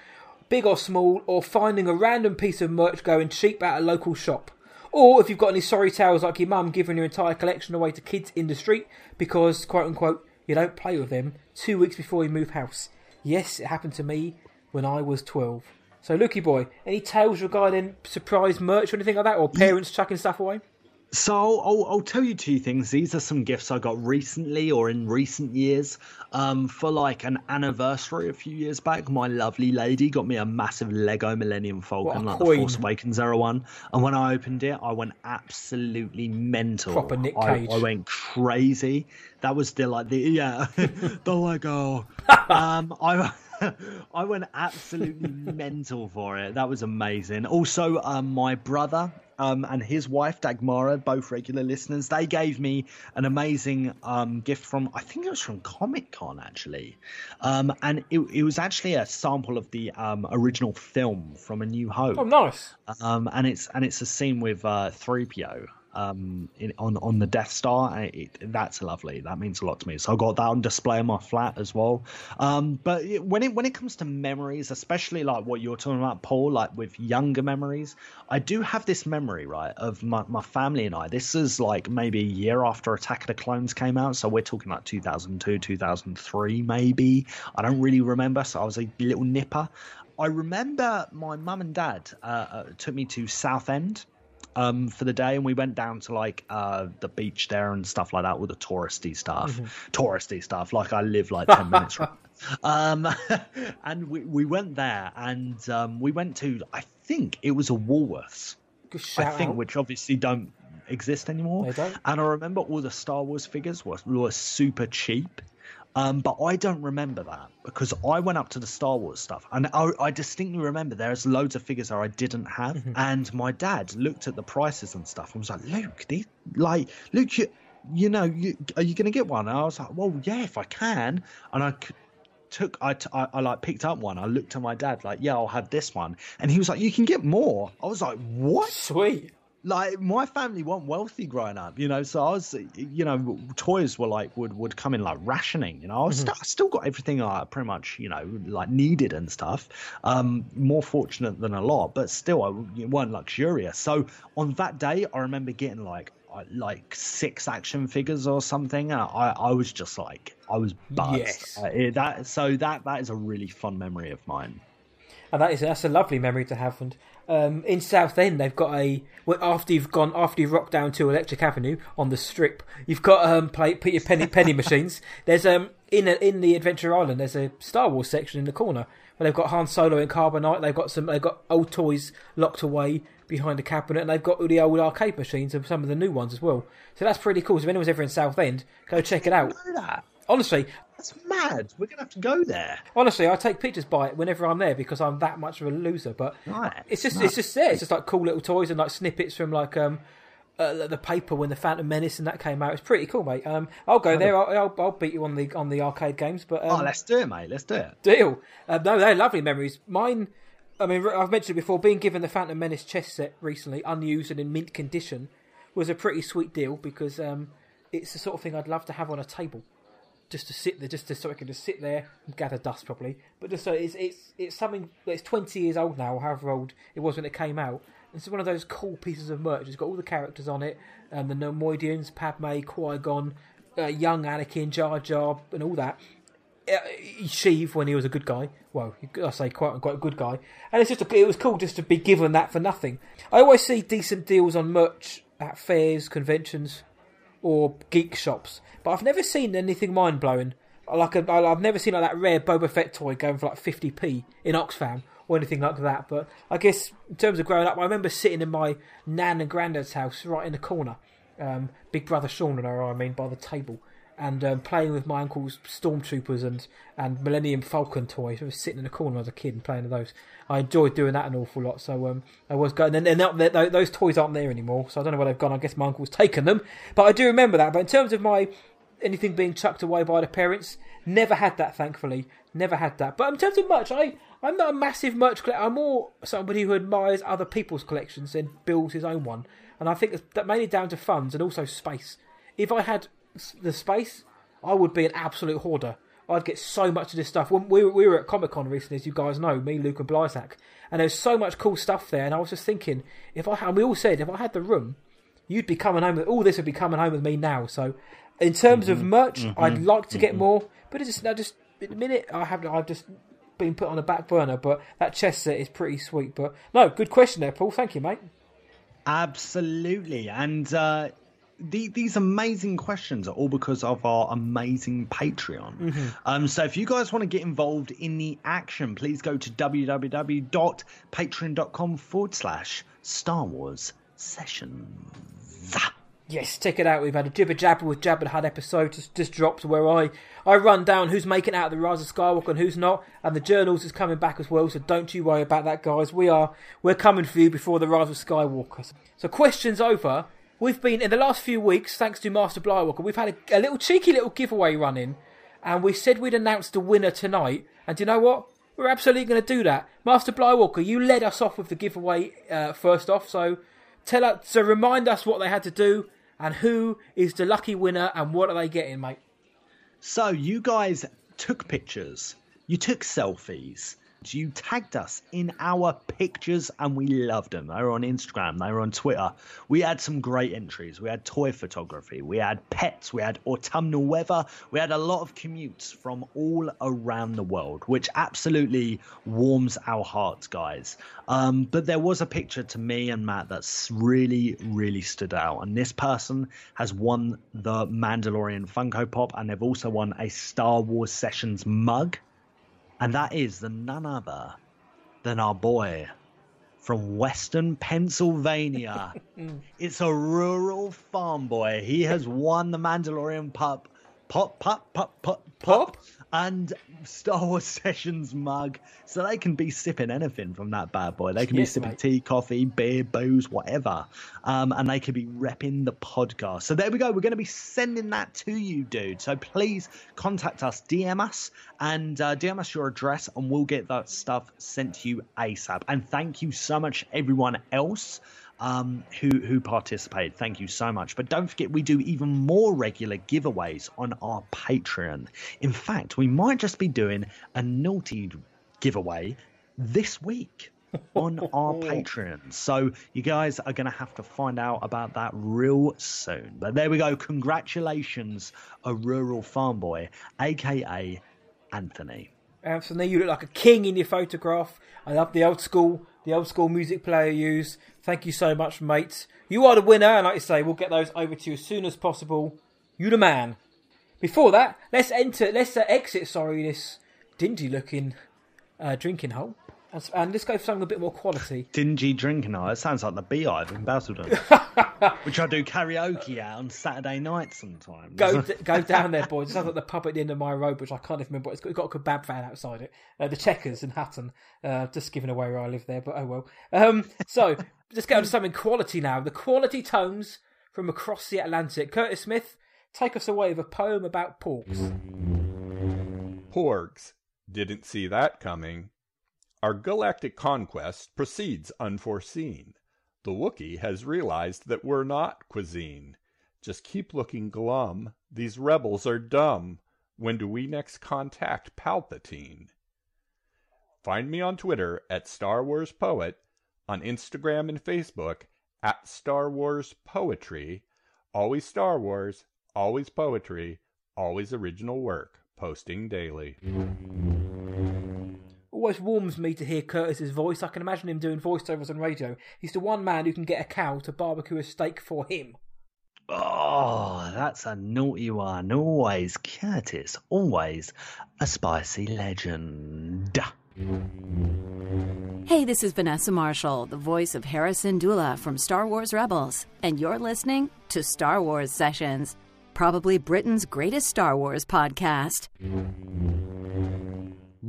big or small, or finding a random piece of merch going cheap at a local shop? Or if you've got any sorry tales like your mum giving your entire collection away to kids in the street because, quote unquote, you don't play with them two weeks before you move house. Yes, it happened to me when I was 12. So, Lukey boy, any tales regarding surprise merch or anything like that, or parents chucking stuff away? So I'll, I'll, I'll tell you two things. These are some gifts I got recently or in recent years. Um, for like an anniversary a few years back, my lovely lady got me a massive Lego Millennium Falcon, like the. Force Awakens era one. And when I opened it, I went absolutely mental. Proper Nick I, Cage. I went crazy. That was still like the yeah, the Lego. um, I. I went absolutely mental for it. That was amazing. Also, um, my brother um, and his wife Dagmara, both regular listeners, they gave me an amazing um, gift from I think it was from Comic Con actually, um, and it, it was actually a sample of the um, original film from A New Hope. Oh, nice. Um, and it's and it's a scene with uh, 3PO um, in, on on the Death Star. It, that's lovely. That means a lot to me. So I got that on display in my flat as well. Um, but it, when it when it comes to memories, especially like what you're talking about, Paul, like with younger memories, I do have this memory right of my, my family and I. This is like maybe a year after Attack of the Clones came out, so we're talking like 2002, 2003, maybe. I don't really remember. So I was a little nipper. I remember my mum and dad uh, uh, took me to Southend um, for the day, and we went down to like uh, the beach there and stuff like that, all the touristy stuff, Mhm. touristy stuff. Like I live like ten minutes from. Um, and we we went there, and um, we went to I think it was a Woolworths. I think, out. which obviously don't exist anymore. And I remember all the Star Wars figures were, were super cheap. Um, but I don't remember that because I went up to the Star Wars stuff and I, I distinctly remember there's loads of figures there I didn't have. Mm-hmm. And my dad looked at the prices and stuff and was like, Luke, these, like, Luke, you, you know, you, are you going to get one? And I was like, well, yeah, if I can. And I took, I, t- I, I like picked up one. I looked at my dad like, yeah, I'll have this one. And he was like, you can get more. I was like, what? Sweet. Like my family weren't wealthy growing up, you know. So I was, you know, toys were like would would come in like rationing. You know, I, Mhm. st- I still got everything I pretty much, you know, like needed and stuff. Um, more fortunate than a lot, but still, I weren't luxurious. So on that day, I remember getting like like six action figures or something. And I I was just like I was buzzed. Yes. Uh, that so that that is a really fun memory of mine. And that is that's a lovely memory to have. And um, in Southend, they've got a well, after you've gone after you've rocked down to Electric Avenue on the Strip, you've got um play put your penny penny machines. There's um in a, in the Adventure Island, there's a Star Wars section in the corner where they've got Han Solo and Carbonite. They've got some they've got old toys locked away behind a cabinet, and they've got all the old arcade machines and some of the new ones as well. So that's pretty cool. So if anyone's ever in Southend, go check it out. Honestly, that's mad. We're gonna have to go there. Honestly, I take pictures by it whenever I'm there because I'm that much of a loser. But Right. it's just Right. it's just there. It's just like cool little toys and like snippets from like um uh, the paper when the Phantom Menace and that came out. It's pretty cool, mate. Um, I'll go there. I'll, I'll, I'll beat you on the on the arcade games. But um, oh, let's do it, mate. Let's do it. deal. Uh, no, they're lovely memories. Mine. I mean, I've mentioned it before. Being given the Phantom Menace chess set recently, unused and in mint condition, was a pretty sweet deal because um, it's the sort of thing I'd love to have on a table, just to sit there, just to, so I can just sit there and gather dust, probably. But just so it's it's it's something. that's twenty years old now, however old it was when it came out. And It's one of those cool pieces of merch. It's got all the characters on it, and the Neimoidians, Padme, Qui Gon, uh, young Anakin, Jar Jar, and all that uh, Sheev when he was a good guy. Well, I say quite quite a good guy, and it's just a, it was cool just to be given that for nothing. I always see decent deals on merch at fairs, conventions, or geek shops, but I've never seen anything mind blowing. Like a, I've never seen like that rare Boba Fett toy going for like 50p in Oxfam or anything like that. But I guess in terms of growing up, I remember sitting in my nan and granddad's house right in the corner, um, Big Brother Sean and I, I mean, by the table, and um, playing with my uncle's stormtroopers and and Millennium Falcon toys. I was sitting in the corner as a kid and playing with those. I enjoyed doing that an awful lot. So um, I was going, and, that, those toys aren't there anymore. So I don't know where they've gone. I guess my uncle's taken them, but I do remember that. But in terms of my anything being chucked away by the parents, never had that. Thankfully, never had that. But in terms of merch, I I'm not a massive merch collector. I'm more somebody who admires other people's collections and builds his own one. And I think that mainly down to funds and also space. If I had the space, I would be an absolute hoarder. I'd get so much of this stuff. When we, we were at Comic Con recently, as you guys know, me, Luke, and Blysack, and there's so much cool stuff there. And I was just thinking, if I and we all said if I had the room, you'd be coming home with all this would be coming home with me now. So, in terms mm-hmm. of merch, mm-hmm. I'd like to get mm-hmm. more, but it's just I just in a minute I have I've just been put on a back burner. But that chess set is pretty sweet. But no, good question there, Paul. Thank you, mate. Absolutely, and. uh the, these amazing questions are all because of our amazing Patreon. Mm-hmm. Um, so if you guys want to get involved in the action, please go to www.patreon.com forward slash Star Wars Sessions. Yes, check it out. We've had a Jibber Jabber with Jabba Had episode just, just dropped where I, I run down who's making out of the Rise of Skywalker and who's not, and the journals is coming back as well. So don't you worry about that, guys. We are we're coming for you before the Rise of Skywalker. So questions over. We've been in the last few weeks, thanks to Master Blywalker, we've had a, a little cheeky little giveaway running, and we said we'd announce the winner tonight. And do you know what? We're absolutely going to do that. Master Blywalker, you led us off with the giveaway uh, first off, so tell us, so remind us what they had to do and who is the lucky winner and what are they getting, mate? So you guys took pictures, you took selfies, you tagged us in our pictures and we loved them. They were on Instagram, they were on Twitter. We had some great entries. We had toy photography, we had pets, we had autumnal weather, we had a lot of commutes from all around the world, which absolutely warms our hearts, guys. Um, but there was a picture to me and Matt that's really, really stood out. And this person has won the Mandalorian Funko Pop and they've also won a Star Wars Sessions mug and that is the none other than our boy from Western Pennsylvania. Mm. it's a rural farm boy. He has won the Mandalorian pup. Pop, pop, pop, pop, pop and Star Wars Sessions mug, so they can be sipping anything from that bad boy. They can yes, be sipping mate. tea, coffee, beer, booze, whatever, um, and they can be repping the podcast. So there we go. We're going to be sending that to you, dude. So please contact us, DM us, and uh, DM us your address, and we'll get that stuff sent to you ASAP. And thank you so much, everyone else um, who who participated. Thank you so much. But don't forget, we do even more regular giveaways on our Patreon. In fact, we might just be doing a naughty giveaway this week on our Patreon. So you guys are going to have to find out about that real soon. But there we go. Congratulations, a rural farm boy, aka Anthony. Anthony, you look like a king in your photograph. I love the old school, the old school music player you use. Thank you so much, mates. You are the winner, and like I say, we'll get those over to you as soon as possible. You the man. Before that, let's enter, let's uh, exit. Sorry, this dingy-looking uh, drinking hole. And let's go for something a bit more quality. Dingy drinking hole. It sounds like the Beehive in Basildon, which I do karaoke at on Saturday night sometimes. Go go down there, boys. It sounds like the pub at the end of my road, which I can't even remember. It's got, it's got a kebab van outside it. Uh, the Checkers in Hutton. Uh, just giving away where I live there, but oh well. Um, so let's get on to something quality now. The quality tones from across the Atlantic. Curtis Smith, take us away with a poem about porks. Porks. Didn't see that coming. Our galactic conquest proceeds unforeseen. The Wookiee has realized that we're not cuisine. Just keep looking glum. These rebels are dumb. When do we next contact Palpatine? Find me on Twitter at Star Wars Poet, on Instagram and Facebook at Star Wars Poetry. Always Star Wars, always poetry, always original work. posting daily. Always warms me to hear Curtis's voice. I can imagine him doing voiceovers on radio. He's the one man who can get a cow to barbecue a steak for him. Oh, that's a naughty one. Always Curtis. Always a spicy legend. Hey, this is Vanessa Marshall, the voice of Hera Syndulla from Star Wars Rebels, and you're listening to Star Wars Sessions, probably Britain's greatest Star Wars podcast.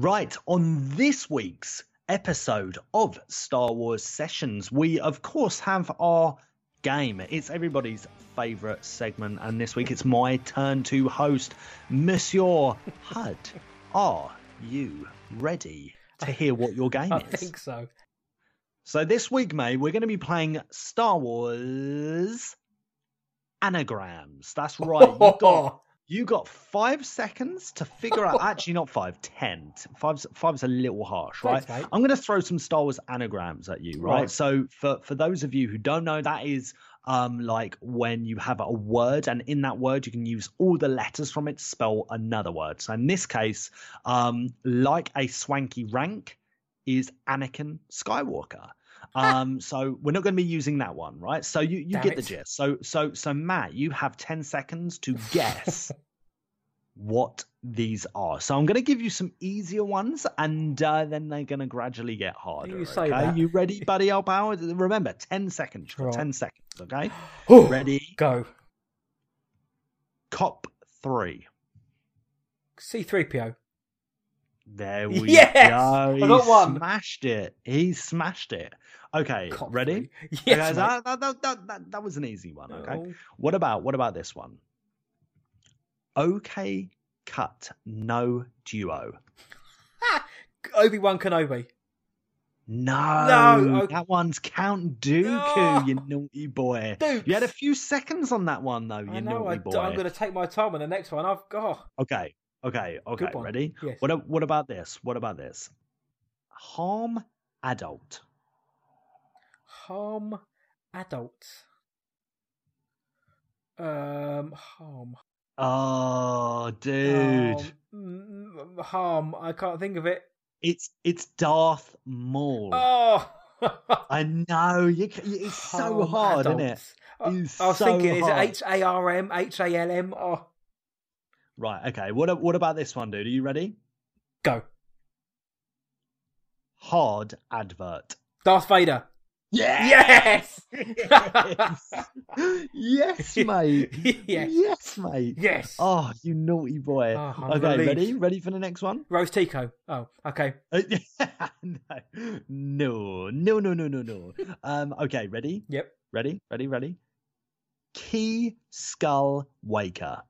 Right, on this week's episode of Star Wars Sessions, we of course have our game. It's everybody's favourite segment, and this week it's my turn to host Monsieur Hud. Are you ready to hear what your game I is? I think so. So this week, mate, we're going to be playing Star Wars anagrams. That's right. You got you got five seconds to figure out. Actually, not five, ten. Five's five's a little harsh, right? Thanks. I'm going to throw some Star Wars anagrams at you, right? Right. So for for those of you who don't know, that is um like when you have a word and in that word you can use all the letters from it to spell another word. So in this case, um like a swanky rank is Anakin Skywalker. Um, so we're not going to be using that one, right? So you, you Damn get the gist. So so so Matt, you have ten seconds to guess what these are. So I'm going to give you some easier ones, and uh, then they're going to gradually get harder. You say okay, that. you ready, buddy? Al Power? Remember, ten seconds. Right. Ten seconds. Okay. Ready? Go. Cop three. C3PO. There we Yes! go. I got one. Smashed it. He smashed it. Okay, ready? Yes, Okay, that, that, that, that, was an easy one. Okay. What about what about this one? Okay, cut no duo. Obi Wan Kenobi. No, No, okay. that one's Count Dooku, No. you naughty boy. You had a few seconds on that one though, you I know. naughty I, boy. I'm going to take my time on the next one. I've got. Okay, okay, okay. Good one. Ready? Yes. What what about this? What about this? Harm adult. Harm adult. Um, harm. Oh, dude. Um, harm. I can't think of it. It's it's Darth Maul. Oh, I know. You, it's so Harm hard, isn't it? adults. I, I was so thinking, is it. H A R M, H A L M? Oh, Right. Okay. What what about this one, dude? Are you ready? go. Hard advert. Darth Vader. Yes. Yes. yes, mate. yes. Yes, mate. Yes. Oh, you naughty boy. Oh, okay, relieved. ready? Ready for the next one? Rose Tico. Oh, okay. no, no, no, no, no, no. Um, okay, ready? Yep. Ready? Ready? Ready? Key Skull Waker.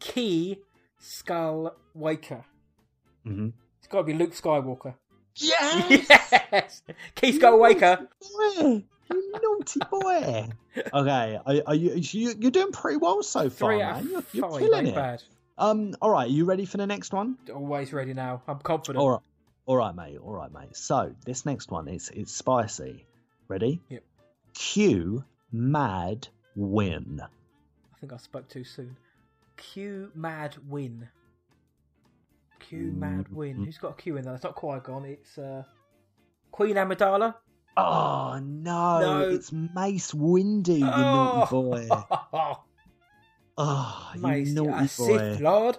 Key Skull Waker. Mm-hmm. It's got to be Luke Skywalker. Yes! Yes. Key Skull Waker. Boy, you naughty boy. Okay, are, are you, you? You're doing pretty well so far, Three out man. of You're, you're five. killing it. bad. Um, all right, are you ready for the next one? Always ready now. I'm confident. All right, all right, mate. All right, mate. So this next one is it's spicy. Ready? Yep. Q Mad Win. I think I spoke too soon. Q Mad Win. Q Mad Win. Mm. Who's got a Q in there? It's not Qui Gon. It's uh, Queen Amidala. Oh no, No. it's Mace Windu, you naughty boy. Oh, you Mate, naughty a boy. Sith Lord.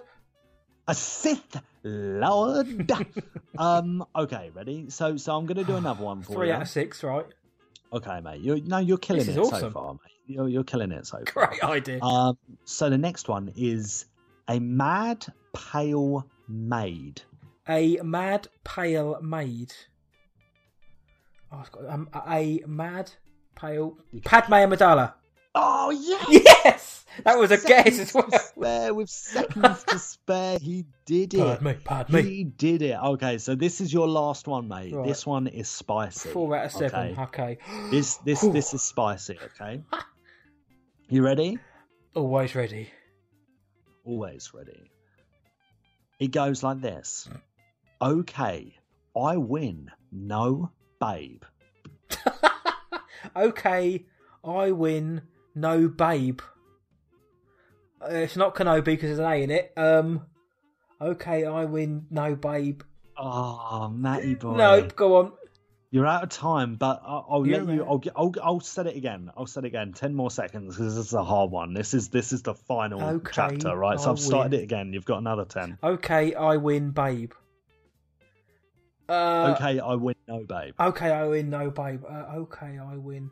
A Sith Lord. um. Okay, ready? So, so I'm gonna do another one for Three you. out of six, right? Okay, mate. You're no, you're killing it is so awesome. far, mate. You're you're killing it so far. Great idea. Um. So the next one is a mad pale maid. A mad pale maid. Oh, got um, a mad pale Padme Amidala. Oh yes. Yes, that was a guess as well. Spare with seconds to spare, he did it. Pardon me, pardon me. He did it. Okay, so this is your last one, mate. Right. This one is spicy. Four out of seven. Okay. Okay. This this this is spicy. Okay. You ready? Always ready. Always ready. It goes like this. Okay, I win. No, babe. Okay, I win. No, babe. Uh, it's not Kenobi because there's an A in it. Um, Okay, I win. No, babe. Oh, Matty boy. No, go on. You're out of time, but I'll, I'll let you. I'll, I'll I'll set it again. I'll set it again. Ten more seconds because this is a hard one. This is this is the final Okay, chapter, right? So I'll I've started win. it again. You've got another ten. Okay, I win, babe. Uh, okay, I win. No, babe. Okay, I win. No, babe. Uh, okay, I win.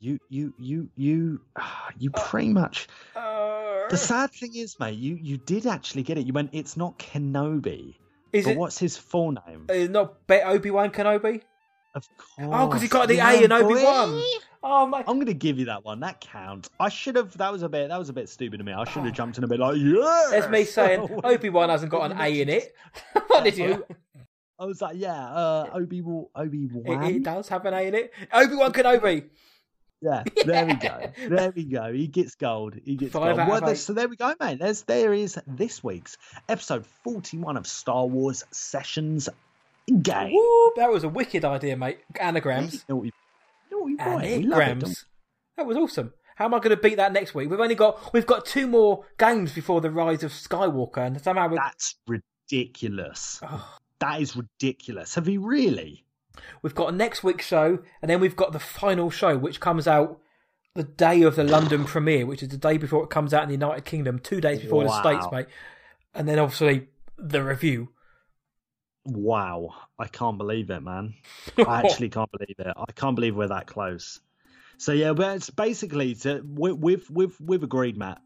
You you you you you pretty much. Uh, The sad thing is, mate, you you did actually get it. You went. It's not Kenobi. Is but it- what's his full name? Uh, not Bet Obi Wan Kenobi. Of course. Oh, because he got the Yeah, A in Obi. Wan. Oh my! I'm gonna give you that one. That counts. I should have. That was a bit. That was a bit stupid of me. I should have jumped in a bit like, yeah. That's me saying Obi Wan hasn't got an A in it. what did you? I was like, yeah, uh, Obi Wan. Obi Wan. It, it does have an A in it. Obi Wan Kenobi. Yeah, there we go. There we go. He gets gold. He gets Five gold. Well, there- so there we go, mate. There's there is this week's episode 41 of Star Wars Sessions Game. Woo, that was a wicked idea, mate. Anagrams. Boy. We love it, Anagrams. That was awesome. How am I going to beat that next week? We've only got we've got two more games before the rise of Skywalker, and somehow we're, That's ridiculous. That is ridiculous. Have you really? We've got next week's show, and then we've got the final show, which comes out the day of the London premiere, which is the day before it comes out in the United Kingdom, two days before Wow. the States, mate. And then obviously the review. Wow, I can't believe it, man. I actually can't believe it. I can't believe we're that close. So yeah, but it's basically to, we, we've we've we've agreed, Matt.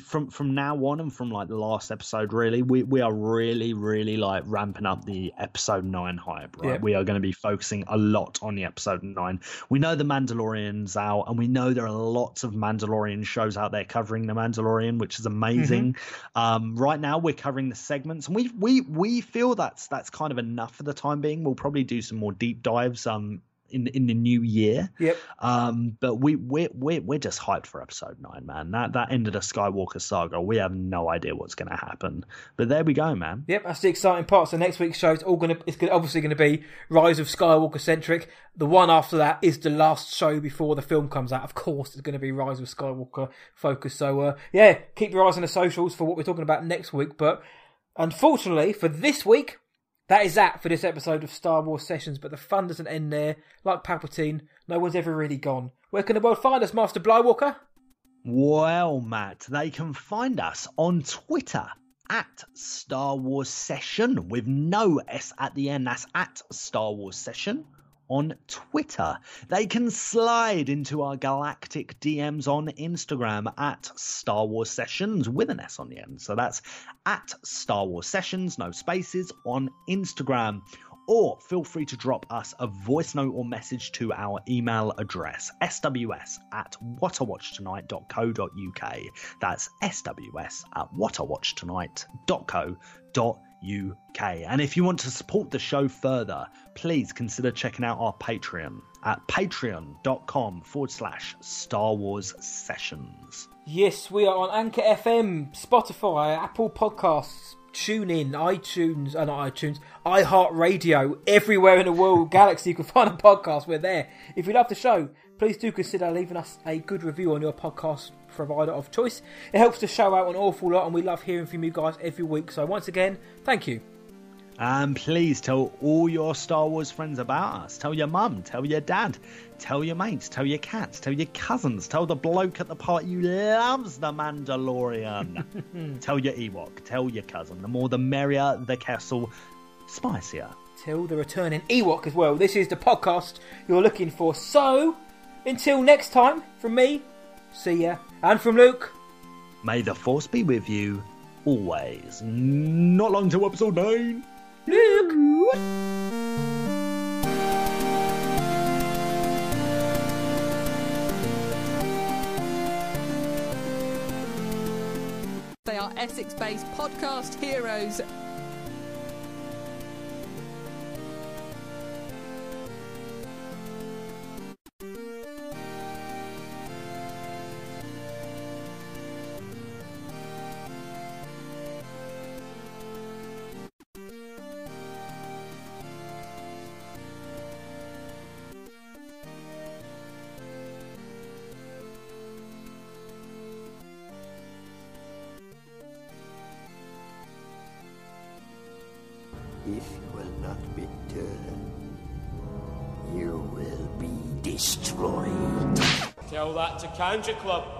From from now on and from like the last episode, really, we we are really really like ramping up the episode nine hype. Right, Yeah. we are going to be focusing a lot on the episode nine. We know the Mandalorian's out, and we know there are lots of Mandalorian shows out there covering the Mandalorian, which is amazing. Um, right now, we're covering the segments, and we we we feel that's that's kind of enough for the time being. We'll probably do some more deep dives um in in the new year. Yep. Um, but we we're we're we're just hyped for episode nine, man. That that ended a Skywalker saga. We have no idea what's going to happen, but there we go, man. Yep, that's the exciting part. So next week's show is all gonna it's gonna, obviously going to be Rise of Skywalker centric. The one after that is the last show before the film comes out. Of course, it's going to be Rise of Skywalker focus. So uh, yeah, keep your eyes on the socials for what we're talking about next week. But unfortunately for this week, that is that for this episode of Star Wars Sessions. But the fun doesn't end there. Like Palpatine, no one's ever really gone. Where can the world find us, Master Blywalker? Well, Matt, they can find us on Twitter at Star Wars Session with no S at the end. That's at Star Wars Session on Twitter. They can slide into our galactic DMs on Instagram at Star Wars Sessions with an S on the end. So that's at Star Wars Sessions, no spaces, on Instagram. Or feel free to drop us a voice note or message to our email address, sws at whatawatchtonight.co.uk. That's sws at whatawatchtonight.co.uk. And if you want to support the show further, please consider checking out our Patreon at patreon.com forward slash Star Wars Sessions. Yes, we are on Anchor FM, Spotify, Apple Podcasts, TuneIn, iTunes, uh, not iTunes, iHeartRadio, everywhere in the world, galaxy you can find a podcast. We're there. If you love the show, please do consider leaving us a good review on your podcast provider of choice. It helps the show out an awful lot, and we love hearing from you guys every week. So once again, thank you. And please tell all your Star Wars friends about us. Tell your mum, tell your dad, tell your mates, tell your cats, tell your cousins, tell the bloke at the party who loves the Mandalorian. tell your Ewok, tell your cousin. The more the merrier, the castle spicier. Till the returning Ewok as well. This is the podcast you're looking for. So, until next time, from me, see ya, and from Luke. May the force be with you always. Not long till episode 9. Luke! They are Essex based podcast heroes. Club.